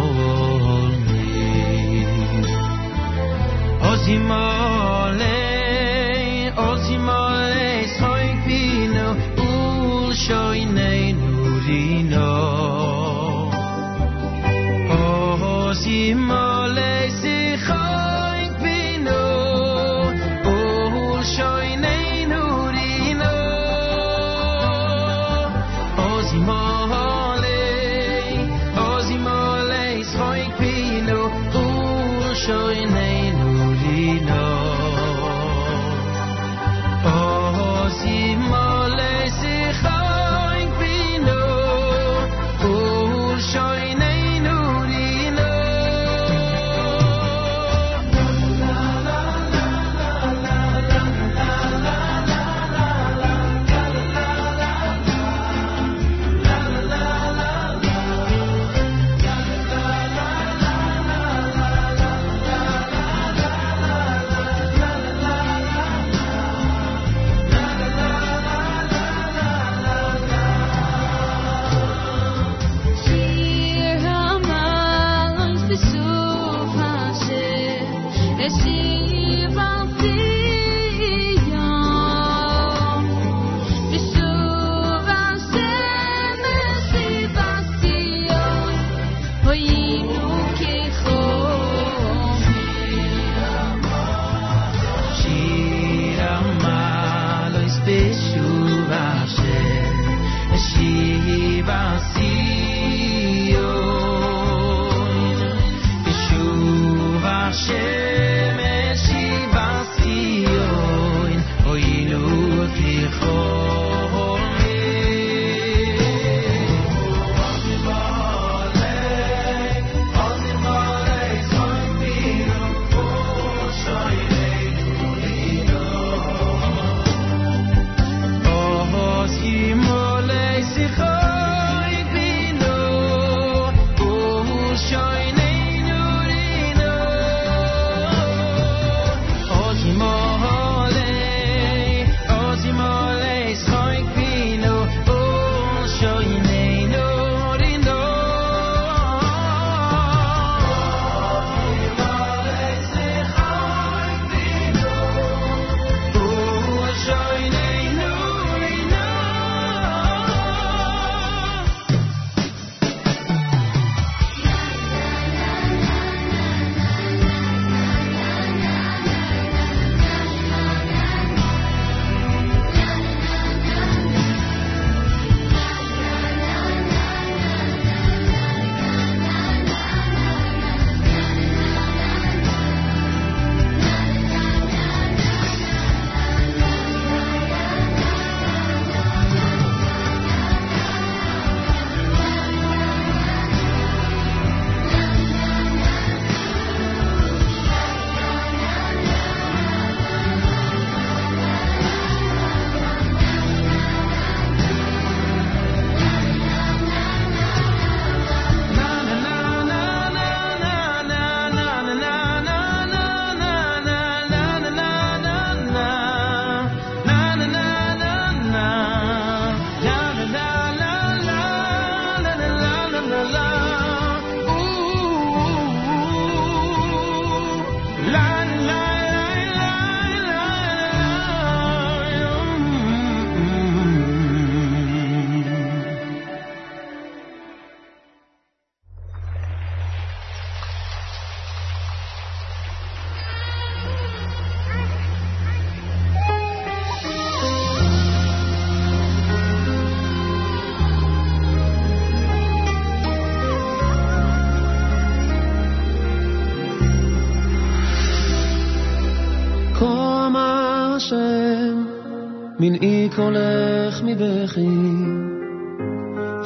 מנעי קולך מבכי,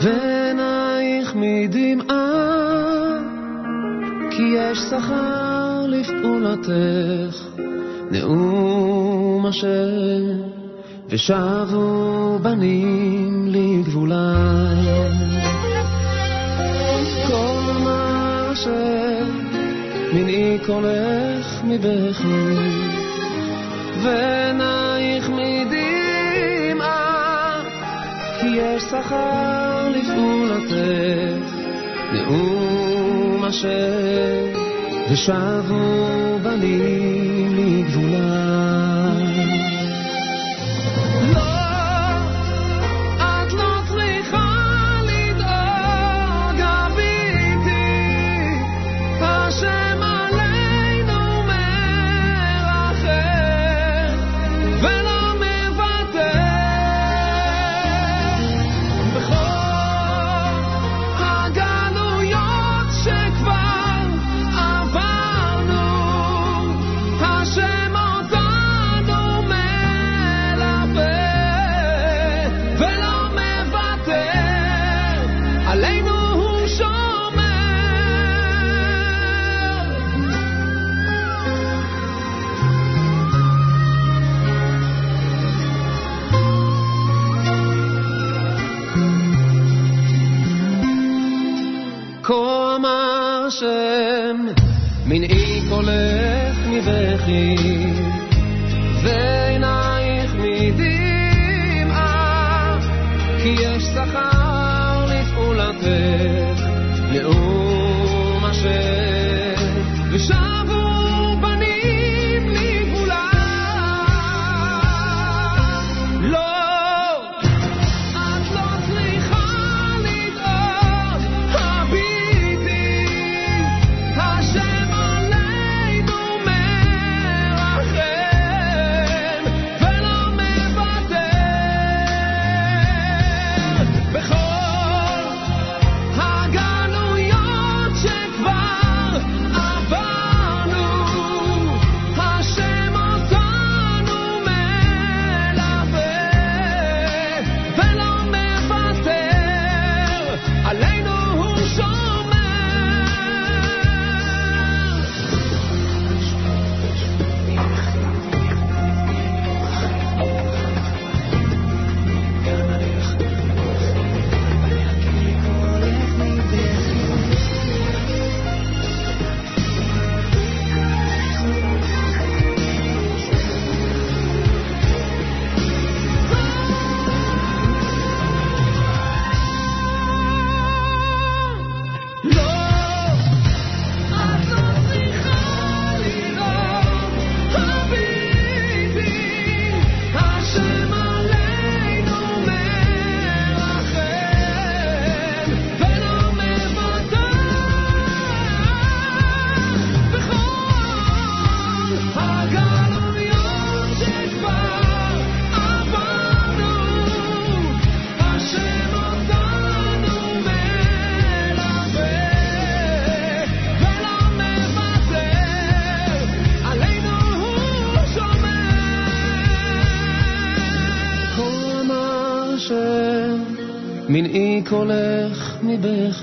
ועינייך מדמעה, כי יש שכר לפעולתך, נאום אשר, ושבו בנים לגבולי. כל מה אשר מנעי קולך מבכי, ועינייך יש שכר לפעולתך, נאום אשר, ושבו בנים לגבולם.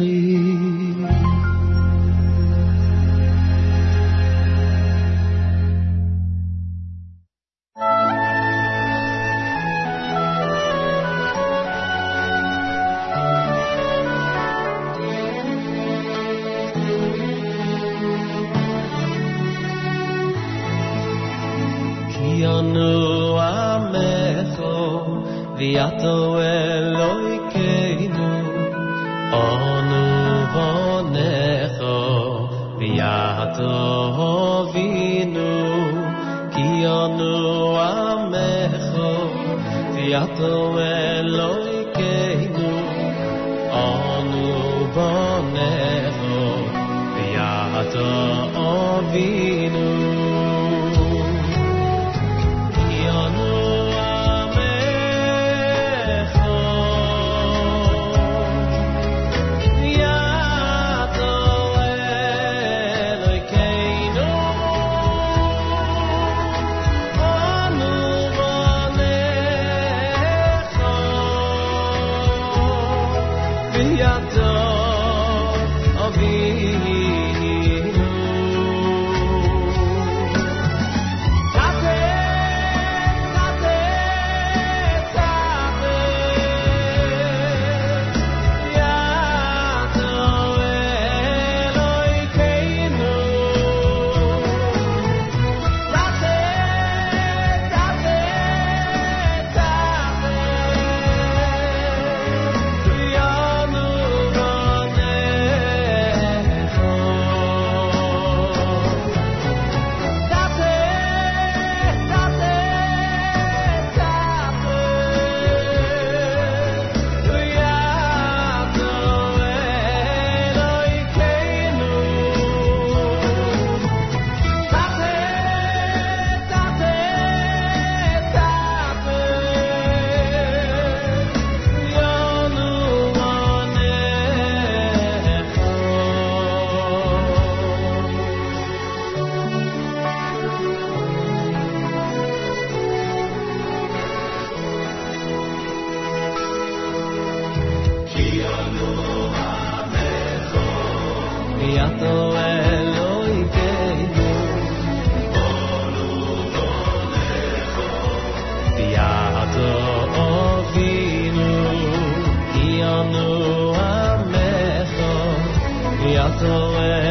أخي yato Eloikeinu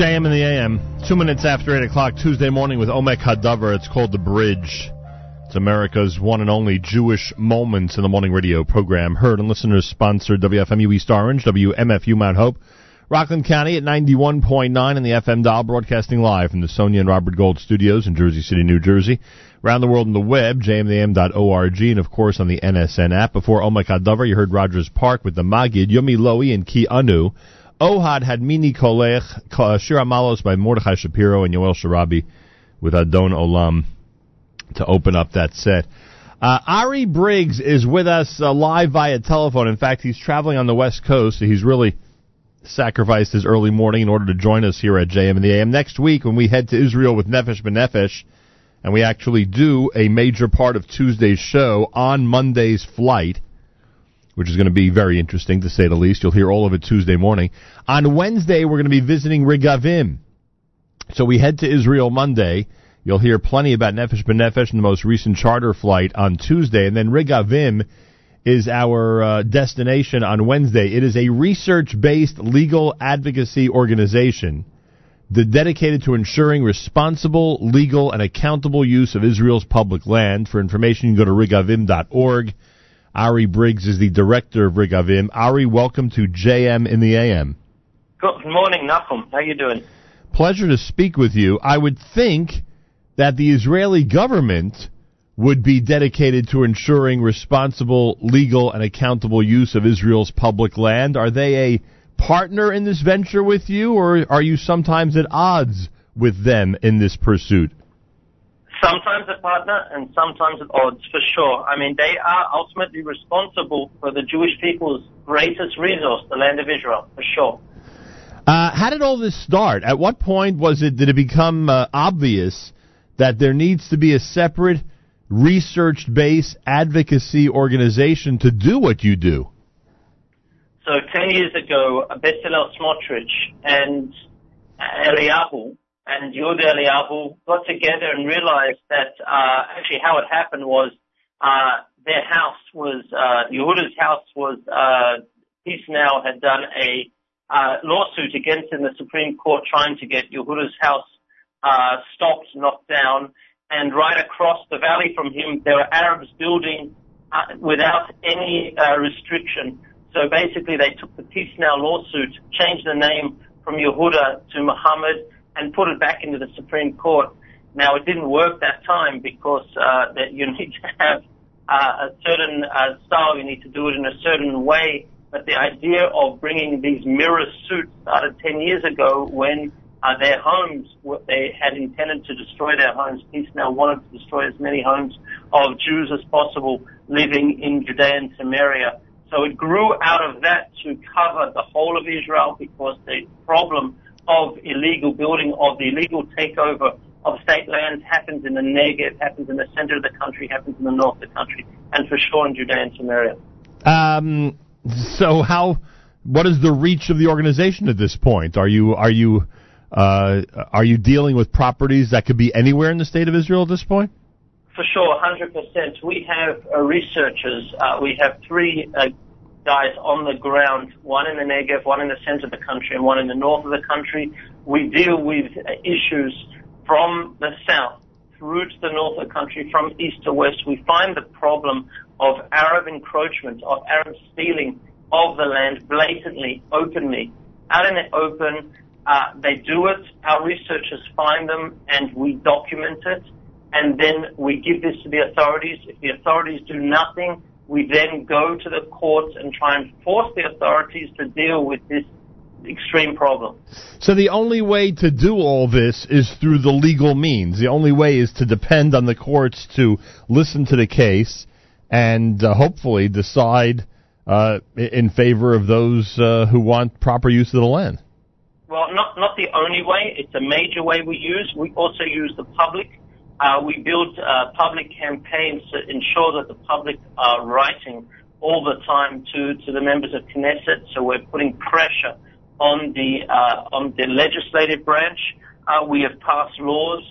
JM in the AM. Two minutes after 8 o'clock Tuesday morning with Omek Hadavar. It's called The Bridge. It's America's one and only Jewish Moments in the Morning radio program. Heard and listeners sponsored WFMU East Orange, WMFU Mount Hope, Rockland County at 91.9 in the FM dial, broadcasting live from the Sonia and Robert Gold studios in Jersey City, New Jersey. Around the world on the web, jmintheam.org, and of course on the NSN app. Before Omek Hadavar, you heard Rogers Park with the Magid, Yomi Loi, and Ki Anu. Ohad had Mini Kolech, Shira Malos by Mordechai Shapiro and Yoel Sharabi with Adon Olam to open up that set. Uh, Ari Briggs is with us uh, live via telephone. In fact, he's traveling on the West Coast. So he's really sacrificed his early morning in order to join us here at JM in the AM. Next week, when we head to Israel with Nefesh B'Nefesh, and we actually do a major part of Tuesday's show on Monday's flight, which is going to be very interesting to say the least. You'll hear all of it Tuesday morning. On Wednesday, we're going to be visiting Regavim. So we head to Israel Monday. You'll hear plenty about Nefesh B'Nefesh and the most recent charter flight on Tuesday. And then Regavim is our uh, destination on Wednesday. It is a research-based legal advocacy organization dedicated to ensuring responsible, legal, and accountable use of Israel's public land. For information, you can go to regavim.org. Ari Briggs is the director of Regavim. Ari, welcome to JM in the AM. Good morning, Nachum. How you doing? Pleasure to speak with you. I would think that the Israeli government would be dedicated to ensuring responsible, legal, and accountable use of Israel's public land. Are they a partner in this venture with you, or are you sometimes at odds with them in this pursuit? Sometimes a partner and sometimes at odds, for sure. I mean, they are ultimately responsible for the Jewish people's greatest resource, the land of Israel, for sure. Uh, how did all this start? At what point was it did it become uh, obvious that there needs to be a separate research-based advocacy organization to do what you do? So 10 years ago, Bezalel Smotrich and Eliyahu and Yehuda Eliyahu got together and realized that uh, actually how it happened was uh, their house was, uh, Yehuda's house was, uh, Peace Now had done a uh, lawsuit against in the Supreme Court trying to get Yehuda's house uh, stopped, knocked down, and right across the valley from him there were Arabs building uh, without any uh, restriction. So basically, they took the Peace Now lawsuit, changed the name from Yehuda to Muhammad, and put it back into the Supreme Court. Now, it didn't work that time because uh, that you need to have uh, a certain uh, style, you need to do it in a certain way. But the idea of bringing these mirror suits started 10 years ago when uh, their homes, what they had intended to destroy their homes. Peace Now wanted to destroy as many homes of Jews as possible living in Judea and Samaria. So it grew out of that to cover the whole of Israel because the problem of illegal building, of the illegal takeover of state lands happens in the Negev, happens in the center of the country, happens in the north of the country, and for sure in Judea and Samaria. Um, so how, what is the reach of the organization at this point? Are you, are you, uh, are you dealing with properties that could be anywhere in the state of Israel at this point? For sure, 100%. We have uh, researchers. Uh, we have three uh, guys on the ground, one in the Negev, one in the center of the country, and one in the north of the country. We deal with issues from the south through to the north of the country, from east to west. We find the problem of Arab encroachment, of Arab stealing of the land blatantly, openly, out in the open. Uh, they do it. Our researchers find them, and we document it and then we give this to the authorities. If the authorities do nothing, we then go to the courts and try and force the authorities to deal with this extreme problem. So the only way to do all this is through the legal means. The only way is to depend on the courts to listen to the case and uh, hopefully decide uh, in favor of those uh, who want proper use of the land. Well, not not the only way. It's a major way we use. We also use the public. Uh, we build uh, public campaigns to ensure that the public are writing all the time to, to the members of Knesset. So we're putting pressure on the uh, on the legislative branch. Uh, we have passed laws.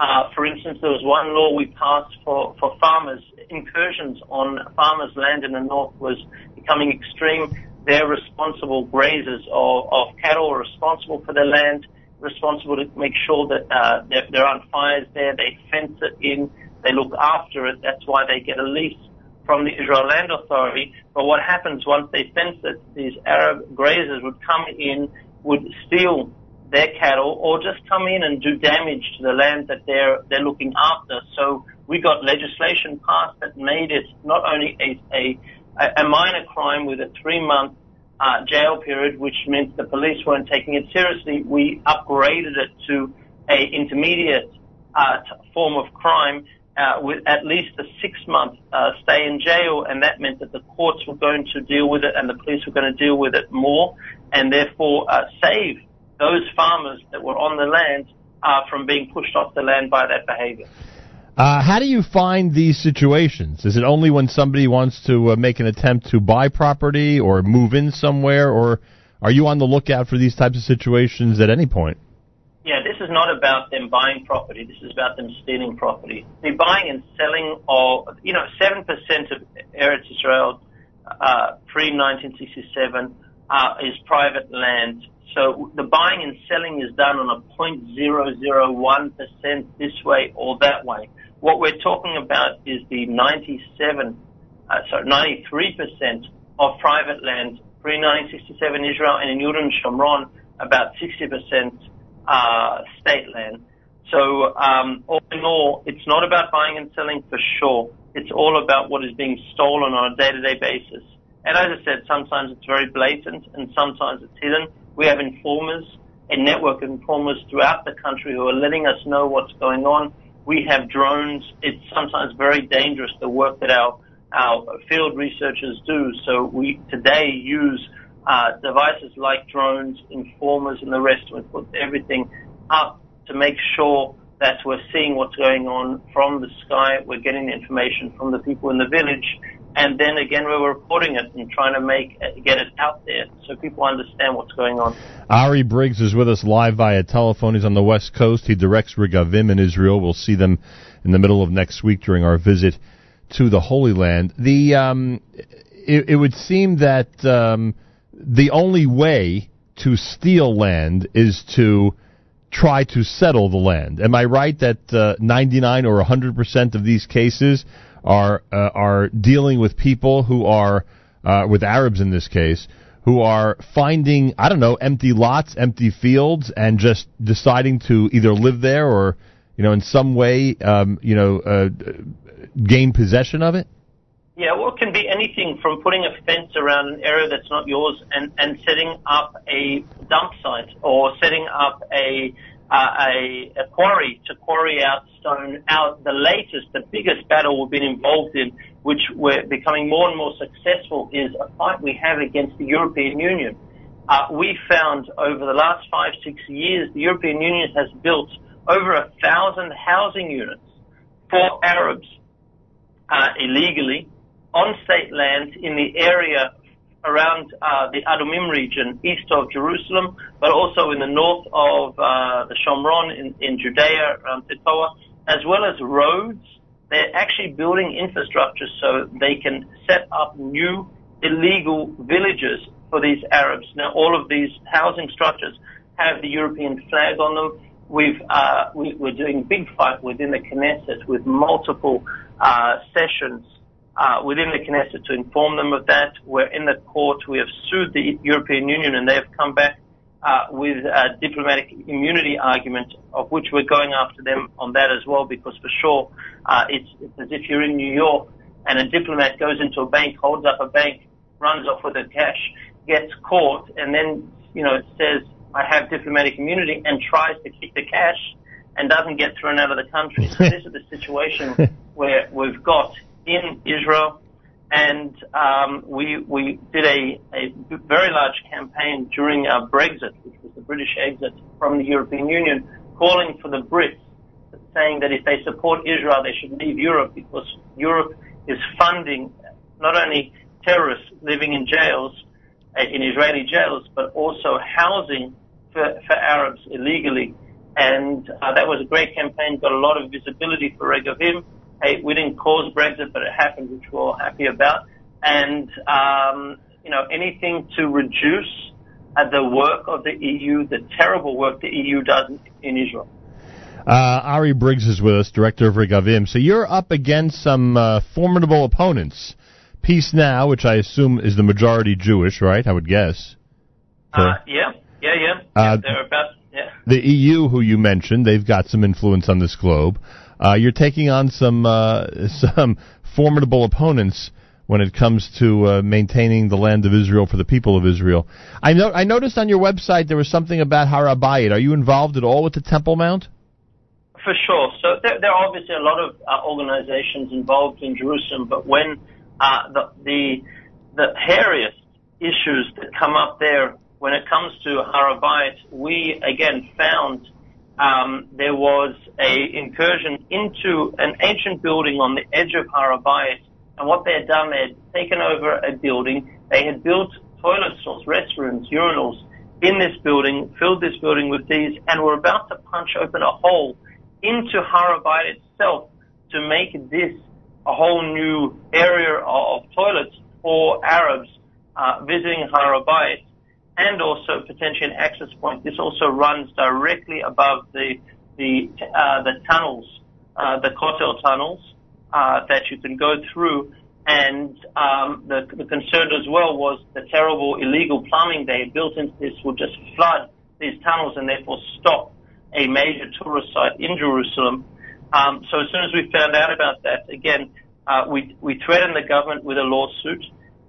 Uh, for instance, there was one law we passed for, for farmers. Incursions on farmers' land in the north was becoming extreme. They're responsible grazers of, of cattle, are responsible for their land responsible to make sure that uh, there, there aren't fires there. They fence it in. They look after it. That's why they get a lease from the Israel Land Authority. But what happens once they fence it, these Arab grazers would come in, would steal their cattle, or just come in and do damage to the land that they're they're looking after. So we got legislation passed that made it not only a a, a minor crime with a three month uh, jail period, which meant the police weren't taking it seriously. We upgraded it to a intermediate uh, form of crime uh, with at least a six month uh, stay in jail, and that meant that the courts were going to deal with it and the police were going to deal with it more, and therefore uh, save those farmers that were on the land uh, from being pushed off the land by that behavior. Uh, how do you find these situations? Is it only when somebody wants to uh, make an attempt to buy property or move in somewhere, or are you on the lookout for these types of situations at any point? Yeah, this is not about them buying property. This is about them stealing property. The buying and selling of, you know, 7% of Eretz Israel uh, pre-1967 uh, is private land. So the buying and selling is done on a 0.001% this way or that way. What we're talking about is the 97, uh, sorry, 93% of private land pre-1967 Israel and in and Shomron about 60% uh, state land. So um, all in all, it's not about buying and selling for sure. It's all about what is being stolen on a day-to-day basis. And as I said, sometimes it's very blatant and sometimes it's hidden. We have informers, a network of informers throughout the country who are letting us know what's going on. We have drones. It's sometimes very dangerous, the work that our, our field researchers do. So we today use uh, devices like drones, informers, and the rest. We put everything up to make sure that we're seeing what's going on from the sky. We're getting the information from the people in the village, and then again we're reporting it and trying to make get it out there so people understand what's going on. Ari Briggs is with us live via telephone. He's on the West Coast. He directs Rigavim in Israel. We'll see them in the middle of next week during our visit to the Holy Land. The um, it, it would seem that um, the only way to steal land is to try to settle the land. Am I right that uh, 99 or 100 percent of these cases are uh, are dealing with people who are uh, with Arabs in this case who are finding I don't know empty lots, empty fields, and just deciding to either live there or you know in some way um, you know uh, gain possession of it. Yeah, well, it can be anything from putting a fence around an area that's not yours and, and setting up a dump site or setting up a, a, a quarry to quarry out stone out. The latest, the biggest battle we've been involved in, which we're becoming more and more successful, is a fight we have against the European Union. Uh, we found over the last five, six years, the European Union has built over a thousand housing units for Arabs uh, illegally on state land in the area around uh, the Adumim region, east of Jerusalem, but also in the north of uh, the Shomron in, in Judea, around Tekoa, as well as roads. They're actually building infrastructure so they can set up new illegal villages for these Arabs. Now, all of these housing structures have the European flag on them. We've, uh, we, we're doing big fight within the Knesset with multiple uh, sessions uh, within the Knesset to inform them of that. We're in the court. We have sued the European Union, and they have come back uh, with a diplomatic immunity argument, of which we're going after them on that as well, because for sure uh, it's, it's as if you're in New York and a diplomat goes into a bank, holds up a bank, runs off with the cash, gets caught, and then you know it says I have diplomatic immunity and tries to keep the cash and doesn't get thrown out of the country. So this is the situation where we've got in Israel, and um, we did a, very large campaign during our Brexit, which was the British exit from the European Union, calling for the Brits, saying that if they support Israel, they should leave Europe because Europe is funding not only terrorists living in jails, uh, in Israeli jails, but also housing for, for Arabs illegally. And uh, that was a great campaign, got a lot of visibility for Regavim hey, we didn't cause Brexit, but it happened, which we're all happy about. And, um, you know, anything to reduce uh, the work of the EU, the terrible work the EU does in Israel. Uh, Ari Briggs is with us, director of Regavim. So you're up against some uh, formidable opponents. Peace Now, which I assume is the majority Jewish, right? I would guess. Uh, yeah, yeah, yeah. Uh, They're about, yeah. The EU, who you mentioned, they've got some influence on this globe. Uh, you're taking on some uh, some formidable opponents when it comes to uh, maintaining the land of Israel for the people of Israel. I know I noticed on your website there was something about Har HaBayit. Are you involved at all with the Temple Mount? For sure. So there, there are obviously a lot of uh, organizations involved in Jerusalem, but when uh, the, the the hairiest issues that come up there when it comes to Har HaBayit, we again found um, there was a incursion into an ancient building on the edge of Har HaBayit, and what they had done, they had taken over a building. They had built toilet stalls, restrooms, urinals in this building, filled this building with these, and were about to punch open a hole into Har HaBayit itself to make this a whole new area of toilets for Arabs uh, visiting Harabayit and also potentially an access point. This also runs directly above the the uh, the tunnels, uh, the Kotel tunnels uh, that you can go through. And um, the, the concern as well was the terrible illegal plumbing they built into this would just flood these tunnels and therefore stop a major tourist site in Jerusalem. Um, so as soon as we found out about that, again, uh, we, we threatened the government with a lawsuit.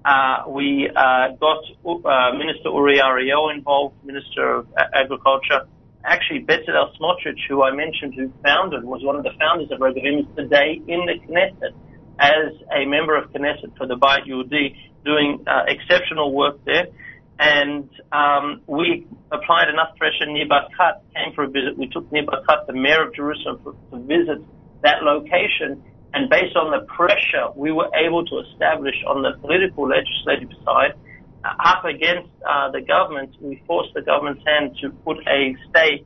Uh, we uh, got uh, Minister Uri Ariel involved, Minister of Agriculture. Actually, Bezalel Smotrich, who I mentioned, who founded, was one of the founders of Regavim, is today in the Knesset as a member of Knesset for the Bayit Yehudi, doing uh, exceptional work there and um, we applied enough pressure. Nir Barkat came for a visit. We took Nir Barkat, the mayor of Jerusalem, for, to visit that location. And based on the pressure we were able to establish on the political legislative side, uh, up against uh, the government, we forced the government's hand to put a stay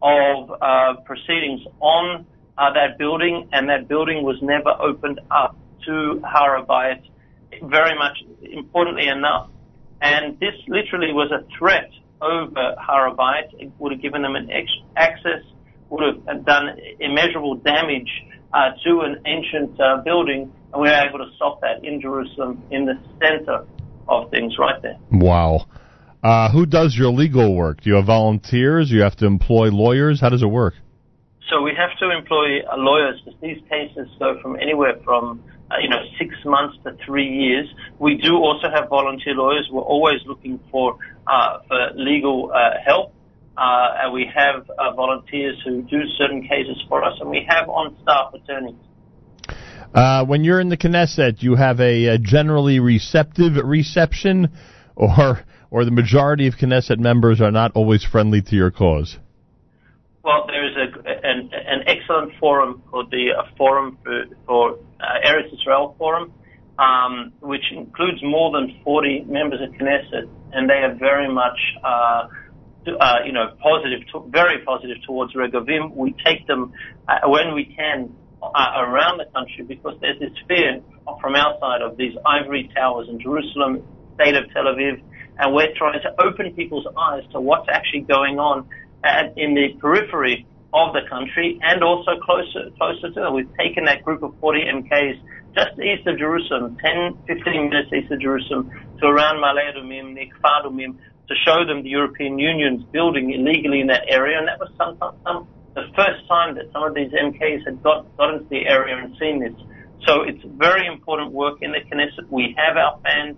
of uh, proceedings on uh, that building, and that building was never opened up to Har HaBayit. Very much importantly enough, and this literally was a threat over Har HaBayit. It would have given them an ex- access, would have done immeasurable damage uh, to an ancient uh, building, and we were able to stop that in Jerusalem, in the center of things, right there. Wow. Uh, who does your legal work? Do you have volunteers? You have to employ lawyers? How does it work? So we have to employ uh, lawyers because these cases go from anywhere from uh, you know six months to three years. We do also have volunteer lawyers. We're always looking for uh, for legal uh, help. Uh, and we have uh, volunteers who do certain cases for us, and we have on-staff attorneys. Uh, when you're in the Knesset, you have a, a generally receptive reception, or or the majority of Knesset members are not always friendly to your cause. Well, there is a, an, an excellent forum called the uh, Forum for, for uh, Eretz Israel Forum, um, which includes more than 40 members of Knesset, and they are very much, uh, uh, you know, positive, very positive towards Regavim. We take them uh, when we can uh, around the country because there's this fear from outside of these ivory towers in Jerusalem, state of Tel Aviv, and we're trying to open people's eyes to what's actually going on at, in the periphery of the country and also closer closer to them. We've taken that group of 40 MKs just east of Jerusalem, 10, 15 minutes east of Jerusalem, to around Ma'ale Adumim, Nikfar Adumim, to show them the European Union's building illegally in that area. And that was some, some, the first time that some of these MKs had got, got into the area and seen this. So it's very important work in the Knesset. We have our fans.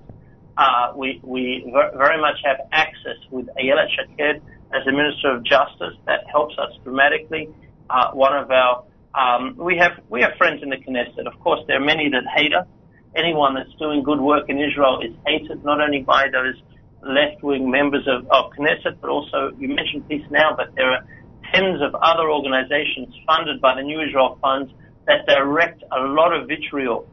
Uh, we, we ver- very much have access with Ayelet Shaked as the Minister of Justice. That helps us dramatically. Uh, one of our, um, we have, we have friends in the Knesset. Of course, there are many that hate us. Anyone that's doing good work in Israel is hated not only by those left-wing members of, of Knesset, but also, you mentioned Peace Now, but there are tens of other organizations funded by the New Israel Fund that direct a lot of vitriol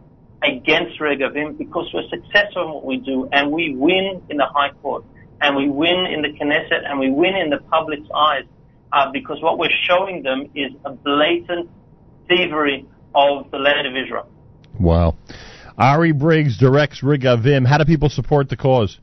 against Regavim because we're successful in what we do and we win in the High Court and we win in the Knesset and we win in the public's eyes uh, because what we're showing them is a blatant thievery of the land of Israel. Wow. Ari Briggs directs Regavim. How do people support the cause?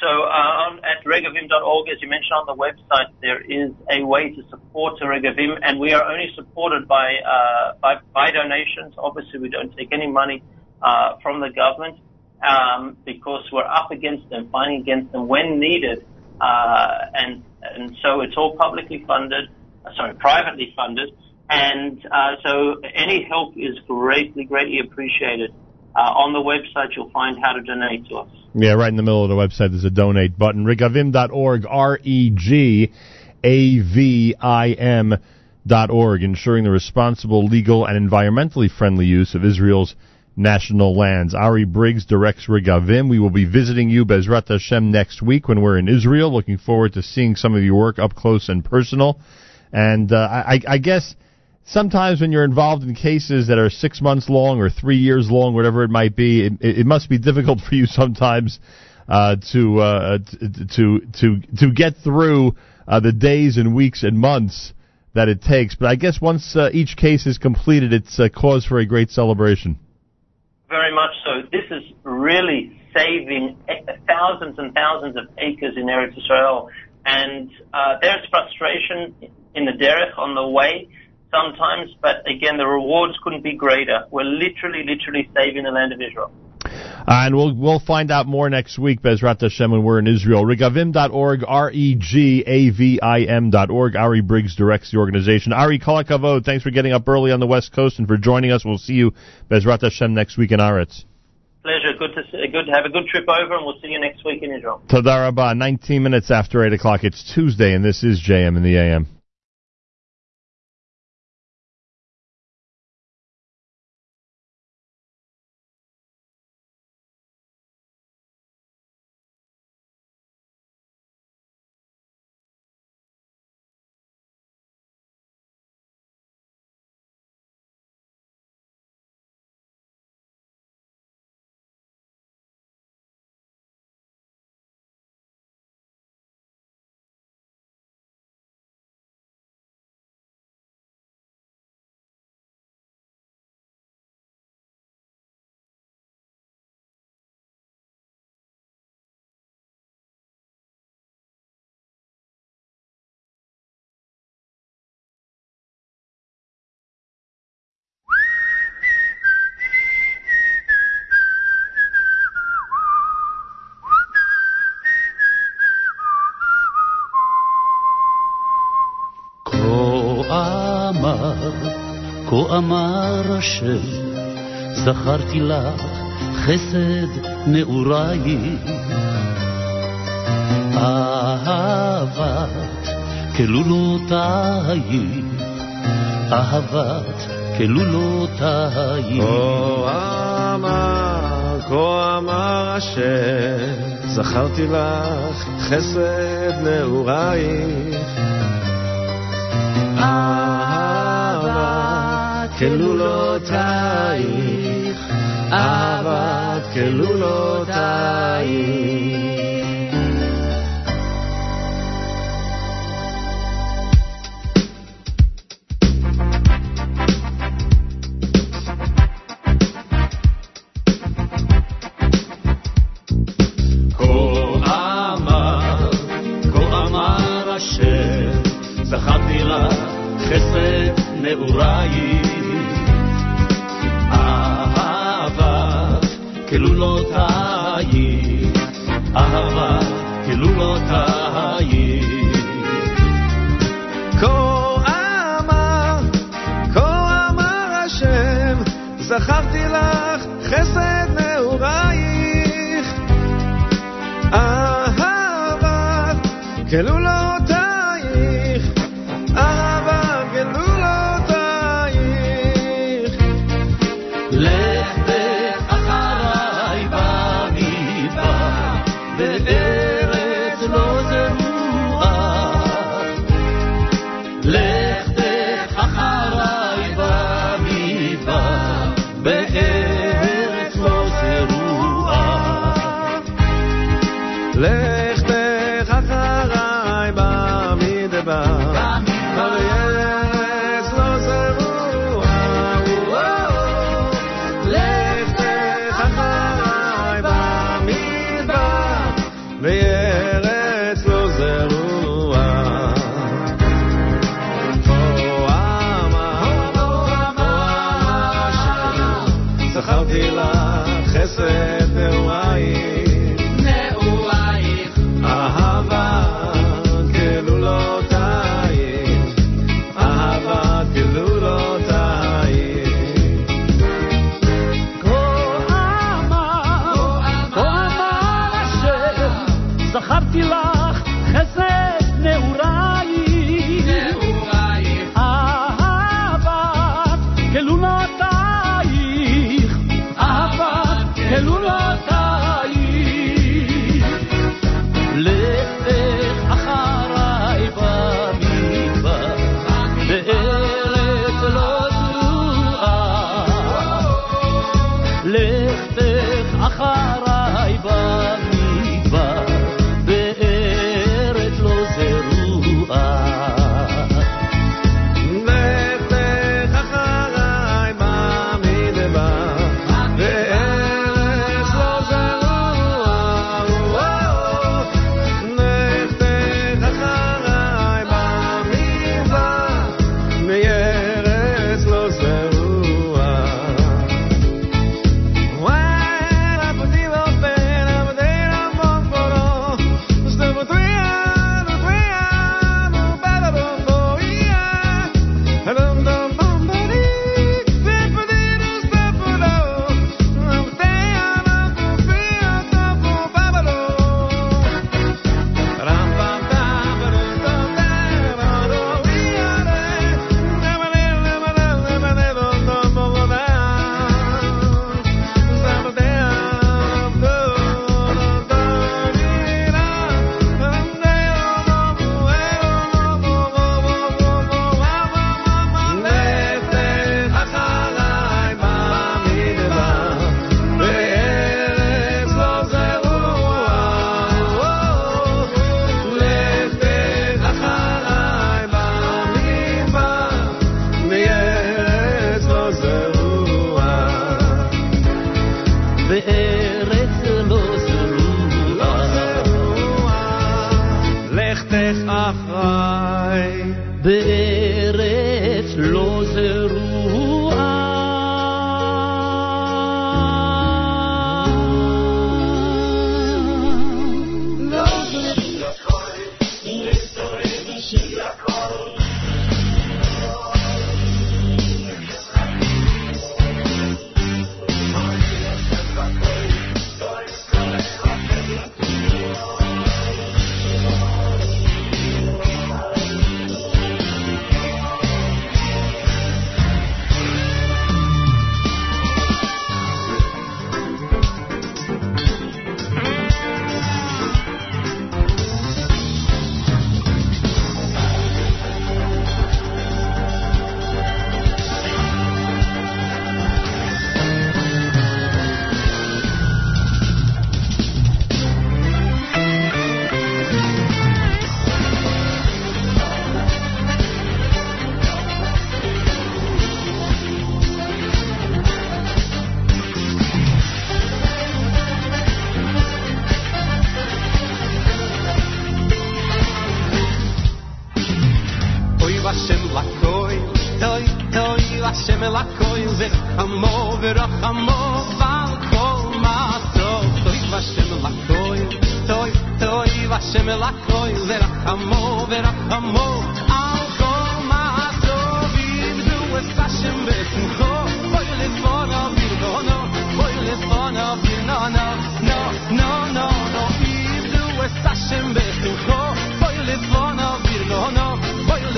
So uh, on, at regavim.org. As you mentioned on the website, there is a way to support Regavim, and we are only supported by, uh, by, by donations. Obviously, we don't take any money uh, from the government um, because we're up against them, fighting against them when needed. Uh, and, and so it's all publicly funded, uh, sorry, privately funded. And uh, so any help is greatly, greatly appreciated. Uh, on the website, you'll find how to donate to us. Yeah, right in the middle of the website, there's a donate button. Regavim.org, R E G A V I M dot org, ensuring the responsible, legal, and environmentally friendly use of Israel's national lands. Ari Briggs directs Regavim. We will be visiting you, Bezrat Hashem, next week when we're in Israel. Looking forward to seeing some of your work up close and personal. And uh, I, I guess sometimes when you're involved in cases that are six months long or three years long, whatever it might be, it, it must be difficult for you sometimes uh, to uh, to to to get through uh, the days and weeks and months that it takes. But I guess once uh, each case is completed, it's a cause for a great celebration. Very much so. This is really saving thousands and thousands of acres in Eretz Israel. And uh, there's frustration in the derech on the way sometimes, but again, the rewards couldn't be greater. We're literally, literally saving the land of Israel. And we'll we'll find out more next week, Bezrat Hashem, when we're in Israel. Regavim.org, R-E-G-A-V-I-M dot org. Ari Briggs directs the organization. Ari Kol HaKavod, thanks for getting up early on the West Coast and for joining us. We'll see you, Bezrat Hashem, next week in Aretz. Pleasure. Good to see, good to have a good trip over, and we'll see you next week in Israel. Toda Rabah, 19 minutes after 8 o'clock. It's Tuesday, and this is JM in the AM. אמר השם, זכרתי לך חסד נעורייך, אהבת כלולותייך, אהבת כלולותייך. כה אמר, כה אמר השם, זכרתי לך חסד נעורייך. כלולותייך, אהבת כלולותייך. celulosa.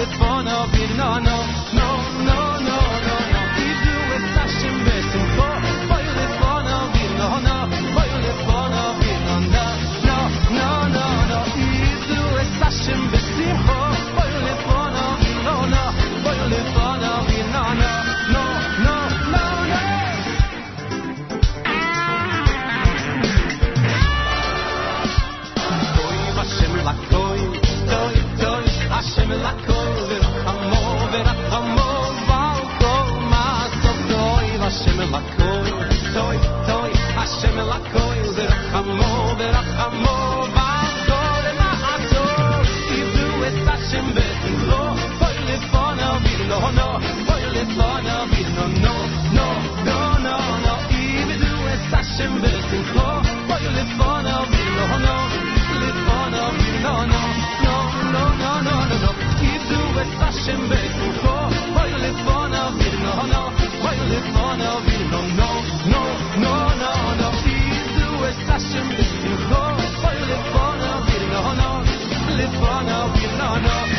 Voy a live for no, be no, no, no, no, no, no, No, no.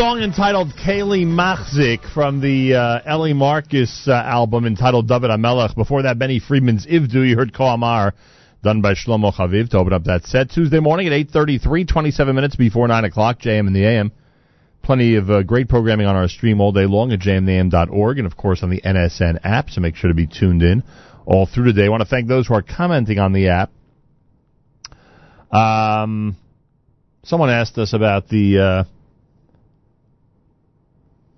Song entitled Kaylee Machzik from the uh, Ellie Marcus uh, album entitled David Amelech. Before that, Benny Friedman's Ivdu. You heard Ko Amar, done by Shlomo Chaviv to open up that set. Tuesday morning at 8.33, 27 minutes before 9 o'clock, JM in the AM. Plenty of uh, great programming on our stream all day long at jmintheam.org and, of course, on the NSN app, so make sure to be tuned in all through today. I want to thank those who are commenting on the app. Um, someone asked us about the... Uh,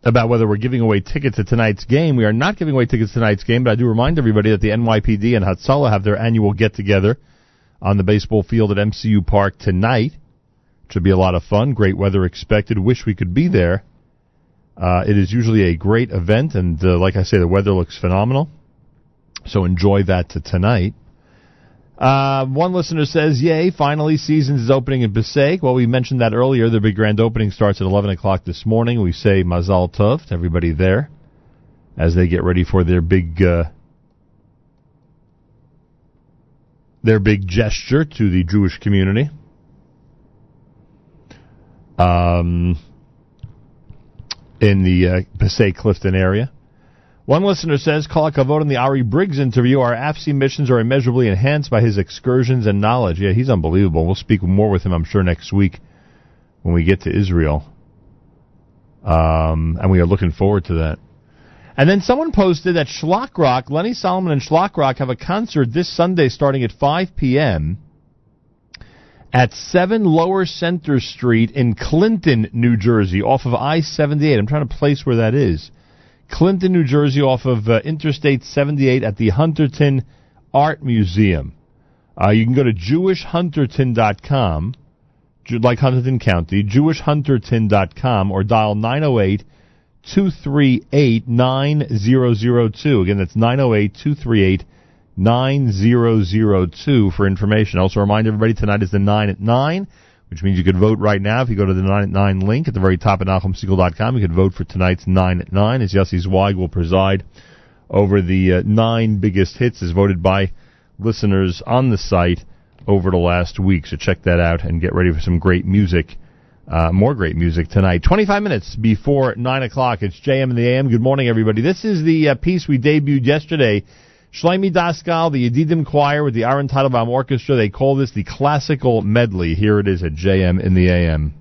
about whether we're giving away tickets to tonight's game. We are not giving away tickets to tonight's game, but I do remind everybody that the NYPD and Hatsala have their annual get together on the baseball field at MCU Park tonight. Should be a lot of fun. Great weather expected. Wish we could be there. Uh, it is usually a great event, and uh, like I say, the weather looks phenomenal. So enjoy that to tonight. Uh, one listener says, "Yay! Finally, seasons is opening in Passaic." Well, we mentioned that earlier. The big grand opening starts at 11 o'clock this morning. We say Mazal Tov to everybody there as they get ready for their big uh, their big gesture to the Jewish community. Um, in the uh, Passaic Clifton area. One listener says, Call a vote on the Ari Briggs interview. Our AFC missions are immeasurably enhanced by his excursions and knowledge. Yeah, he's unbelievable. We'll speak more with him, I'm sure, next week when we get to Israel. Um, and we are looking forward to that. And then someone posted that Schlock Rock, Lenny Solomon and Schlock Rock have a concert this Sunday starting at 5 p.m. at 7 Lower Center Street in Clinton, New Jersey, off of I-78. I'm trying to place where that is. Clinton, New Jersey, off of uh, Interstate 78 at the Hunterdon Art Museum. Uh, you can go to jewishhunterdon.com, like Hunterdon County, jewishhunterdon.com, or dial 908 238 9002. Again, that's 908 238 9002 for information. Also, remind everybody tonight is the 9 at 9 which means you could vote right now. If you go to the 9 at 9 link at the very top at NachumSegal.com, you could vote for tonight's 9 at 9 as Yossi Zweig will preside over the uh, nine biggest hits as voted by listeners on the site over the last week. So check that out and get ready for some great music. Uh, more great music tonight. 25 minutes before 9 o'clock. It's JM in the AM. Good morning, everybody. This is the uh, piece we debuted yesterday. Shlomi Daskal, the Yedidim Choir with the Aaron Teitelbaum Orchestra. They call this the classical medley. Here it is at JM in the AM.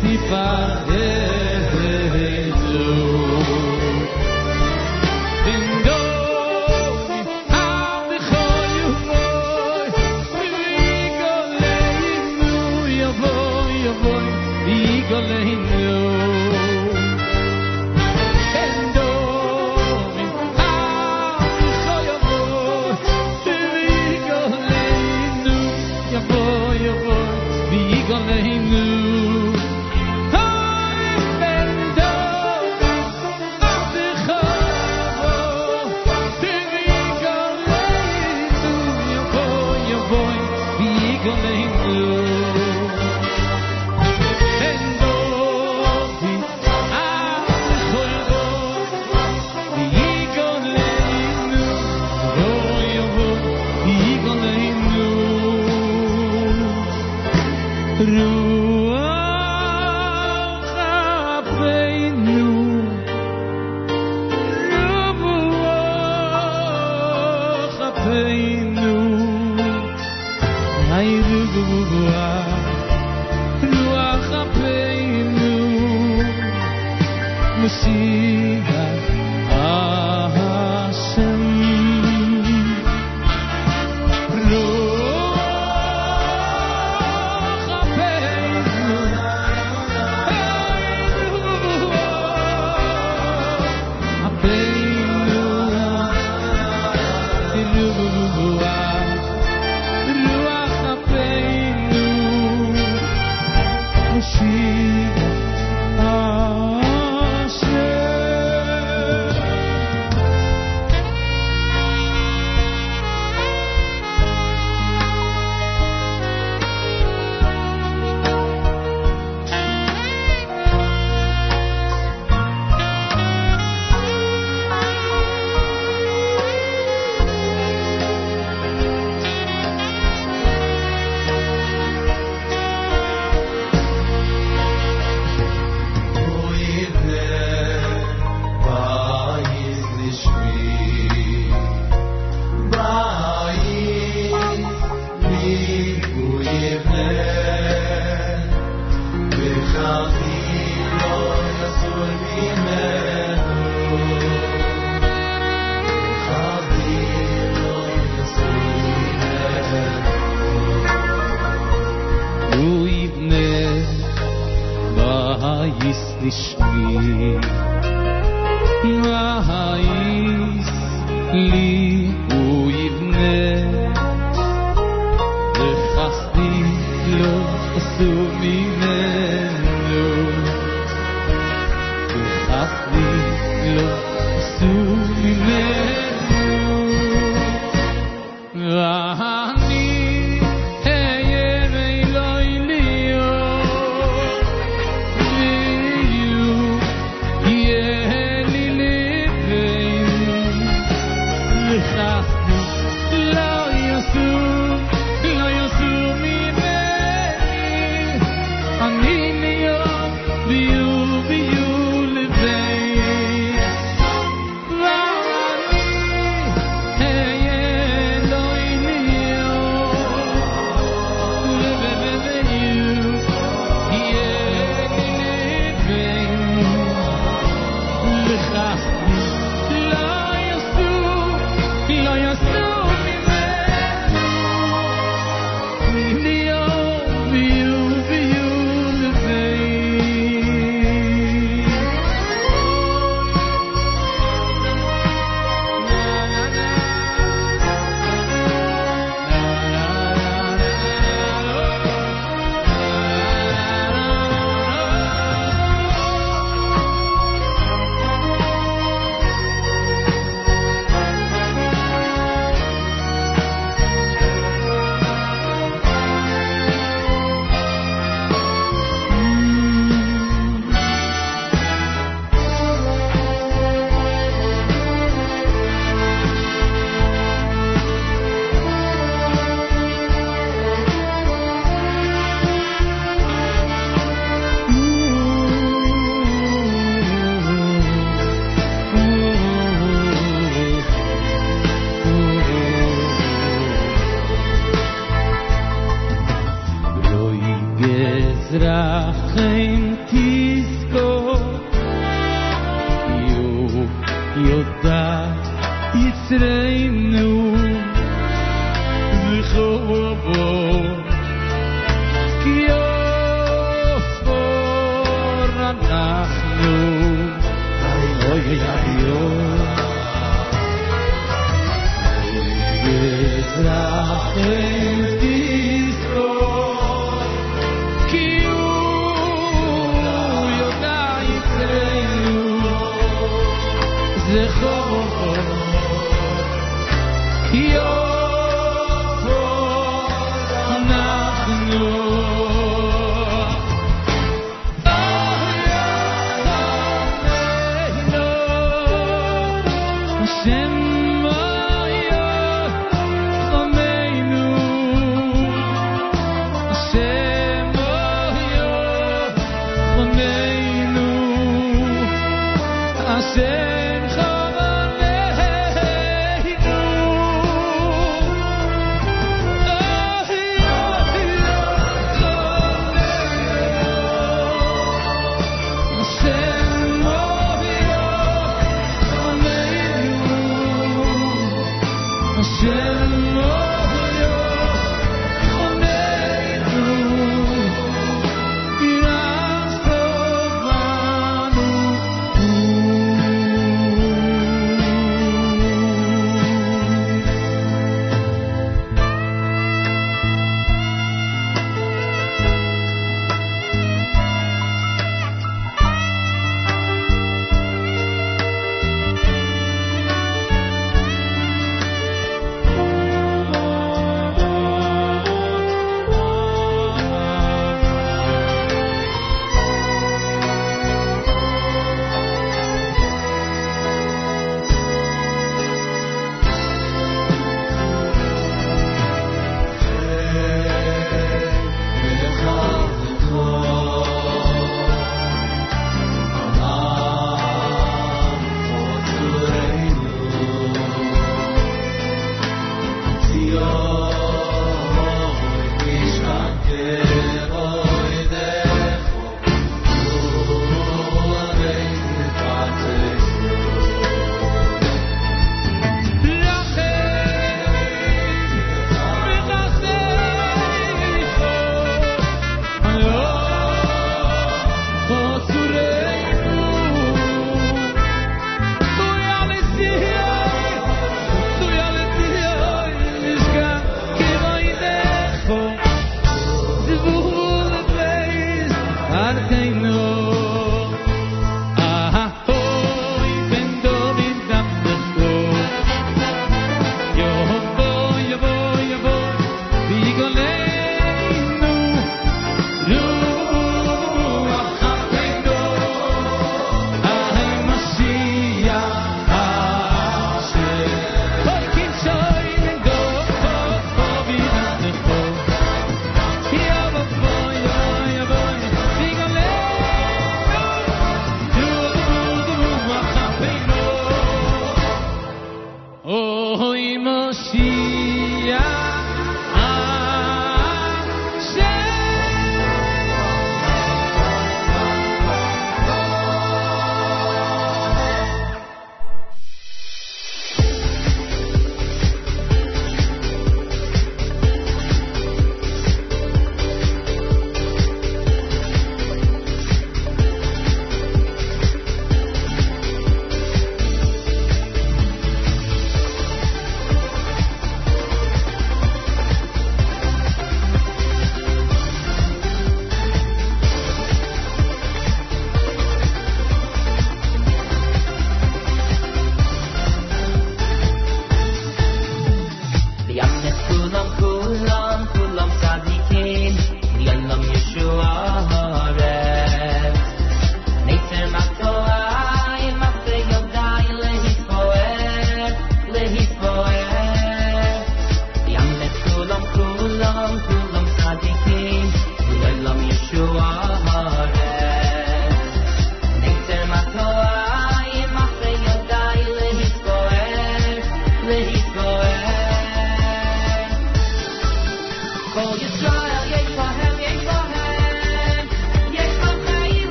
participar. De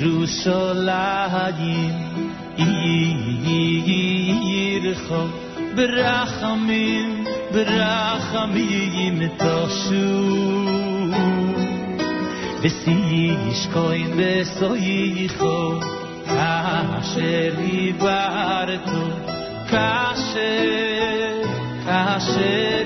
ירושלים ירחו ברחמים ברחמים תשו וסיש כהן בסויכו כאשר דיברתו כאשר כאשר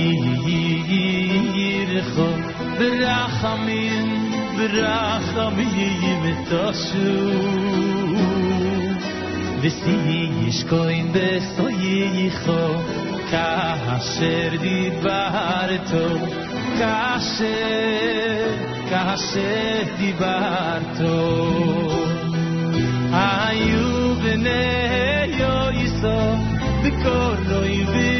דיברתו ולי ירושלים ירחו ברחמים ברחמים תשו וישכון בסויכו כאשר דיברתו כאשר כאשר דיברתו היו בני יויסו בקורוי ויאמנו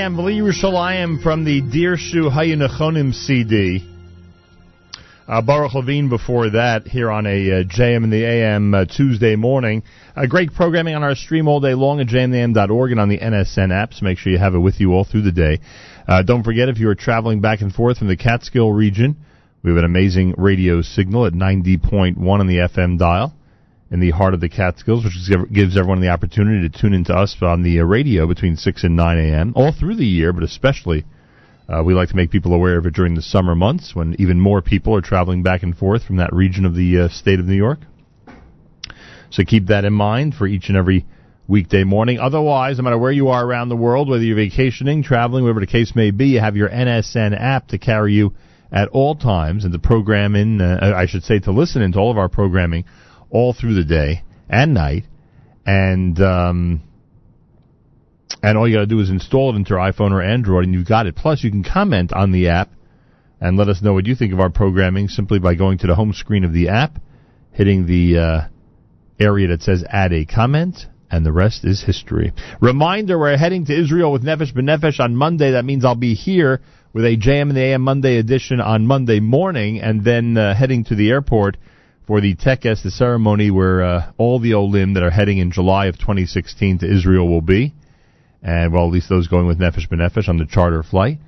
AM, Yerushalayim from the Dear Dirshu Hayunachonim CD. Uh, Baruch Levine before that here on a uh, JM in the AM uh, Tuesday morning. Uh, great programming on our stream all day long at jmintheam.org and on the NSN apps. Make sure you have it with you all through the day. Uh, don't forget, if you are traveling back and forth from the Catskill region, we have an amazing radio signal at 90.1 on the FM dial in the heart of the Catskills, which gives- everyone the opportunity to tune into us on the uh, radio between 6 and 9 a.m. all through the year, but especially uh, we like to make people aware of it during the summer months when even more people are traveling back and forth from that region of the uh, state of New York. So keep that in mind for each and every weekday morning. Otherwise, no matter where you are around the world, whether you're vacationing, traveling, whatever the case may be, you have your NSN app to carry you at all times and to program in, uh, I should say, to listen into all of our programming all through the day and night. And, um, and all you got to do is install it into your iPhone or Android, and you've got it. Plus, you can comment on the app and let us know what you think of our programming simply by going to the home screen of the app, hitting the uh, area that says "Add a comment," and the rest is history. Reminder: We're heading to Israel with Nefesh B'Nefesh on Monday. That means I'll be here with a JM in the AM Monday edition on Monday morning, and then uh, heading to the airport for the Tekes, the ceremony where uh, all the Olim that are heading in July of 2016 to Israel will be and well, at least those going with Nefesh B'Nefesh on the charter flight.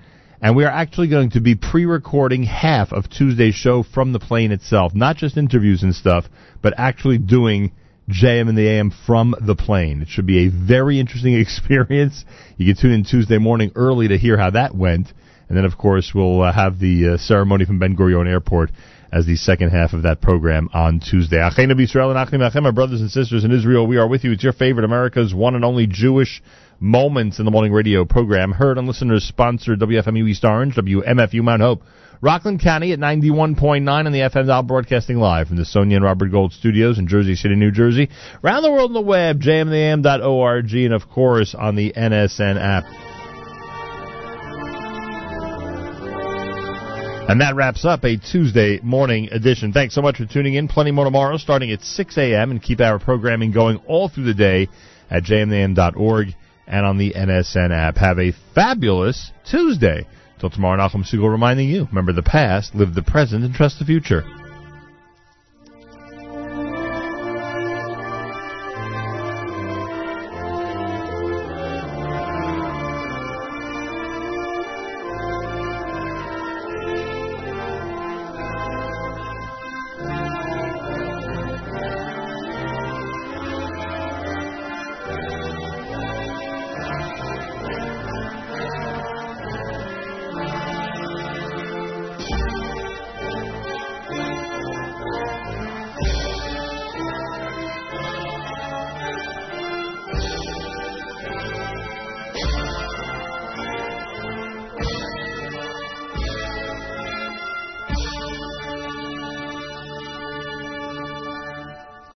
And we are actually going to be pre-recording half of Tuesday's show from the plane itself, not just interviews and stuff, but actually doing JM in the AM from the plane. It should be a very interesting experience. You can tune in Tuesday morning early to hear how that went, and then of course we'll uh, have the uh, ceremony from Ben Gurion Airport as the second half of that program on Tuesday. Achenu B'Yisrael and Achim Achem, my brothers and sisters in Israel, we are with you. It's your favorite America's one and only Jewish Moments in the Morning Radio program, heard on listeners sponsored WFMU East Orange, WMFU Mount Hope, Rockland County at 91.9 on the FM dial, broadcasting live from the Sonia and Robert Gold studios in Jersey City, New Jersey. Around the world on the web, jmtheam.org, and of course on the NSN app. And that wraps up a Tuesday morning edition. Thanks so much for tuning in. Plenty more tomorrow starting at 6 a.m. and keep our programming going all through the day at jmam.org and on the NSN app. Have a fabulous Tuesday. Till tomorrow, Nachum Segal reminding you, remember the past, live the present, and trust the future.